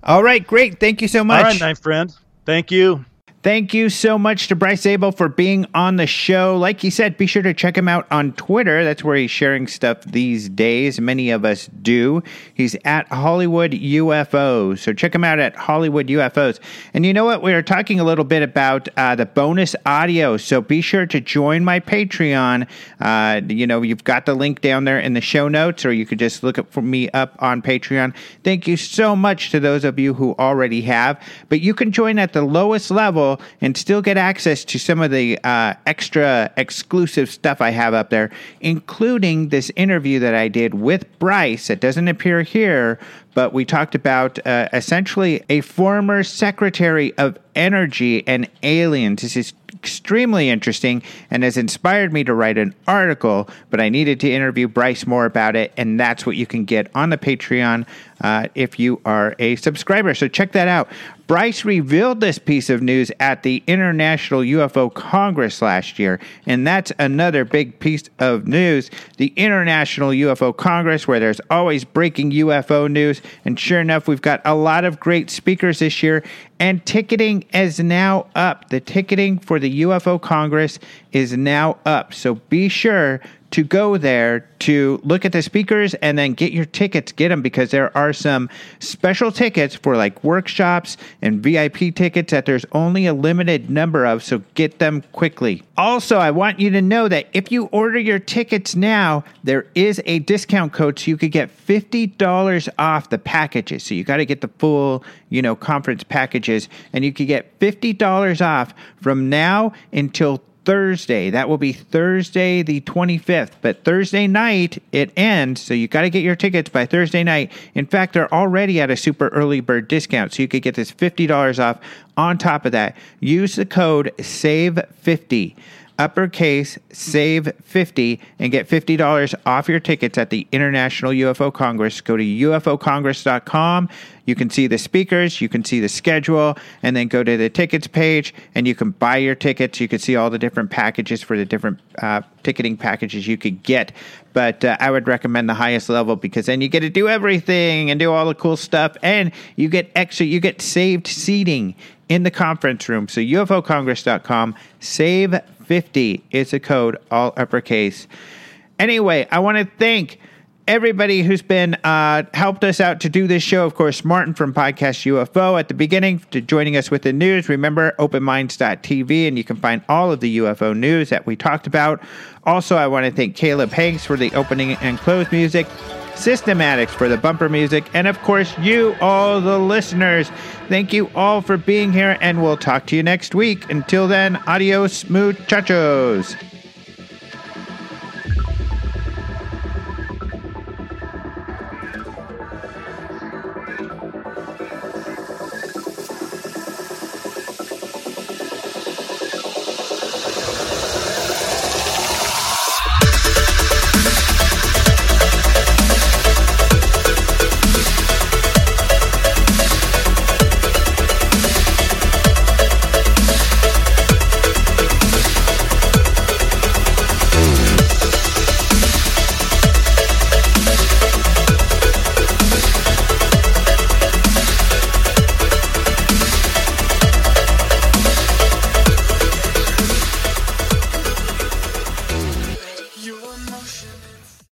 Yeah. All right, great. Thank you so much. All right, my friend. Thank you. Thank you so much to Bryce Zabel for being on the show. Like he said, be sure to check him out on Twitter. That's where he's sharing stuff these days. Many of us do. He's at Hollywood UFOs. So check him out at Hollywood UFOs. And you know what? We are talking a little bit about uh, the bonus audio. So be sure to join my Patreon. Uh, you know, you've got the link down there in the show notes, or you could just look for me up on Patreon. Thank you so much to those of you who already have. But you can join at the lowest level and still get access to some of the uh, extra exclusive stuff I have up there, including this interview that I did with Bryce. It doesn't appear here, but we talked about uh, essentially a former secretary of energy and aliens. This is extremely interesting and has inspired me to write an article, but I needed to interview Bryce more about it, and that's what you can get on the Patreon uh, if you are a subscriber. So check that out. Bryce revealed this piece of news at the International UFO Congress last year, and that's another big piece of news. The International UFO Congress, where there's always breaking UFO news, and sure enough, we've got a lot of great speakers this year, and ticketing is now up. The ticketing for the UFO Congress is now up, so be sure to go there to look at the speakers and then get your tickets. Get them because there are some special tickets for like workshops and VIP tickets that there's only a limited number of, so get them quickly. Also, I want you to know that if you order your tickets now, there is a discount code so you could get $50 off the packages. So you got to get the full, you know, conference packages and you could get $50 off from now until Thursday. That will be Thursday the 25th. But Thursday night it ends, so you got to get your tickets by Thursday night. In fact, they're already at a super early bird discount, so you could get this $50 off. On top of that, use the code SAVE50 uppercase save 50 and get $50 off your tickets at the International UFO Congress. Go to ufocongress.com. You can see the speakers, you can see the schedule, and then go to the tickets page and you can buy your tickets. You can see all the different packages for the different uh, ticketing packages you could get. But uh, I would recommend the highest level because then you get to do everything and do all the cool stuff, and you get extra, you get saved seating in the conference room. So ufocongress.com, save 50 is a code, all uppercase. Anyway, I want to thank everybody who's been uh, helped us out to do this show. Of course, Martin from Podcast UFO at the beginning to joining us with the news. Remember, openminds.tv, and you can find all of the UFO news that we talked about. Also, I want to thank Caleb Hanks for the opening and close music. Systematics for the bumper music, and of course, you, all the listeners. Thank you all for being here, and we'll talk to you next week. Until then, adios, muchachos.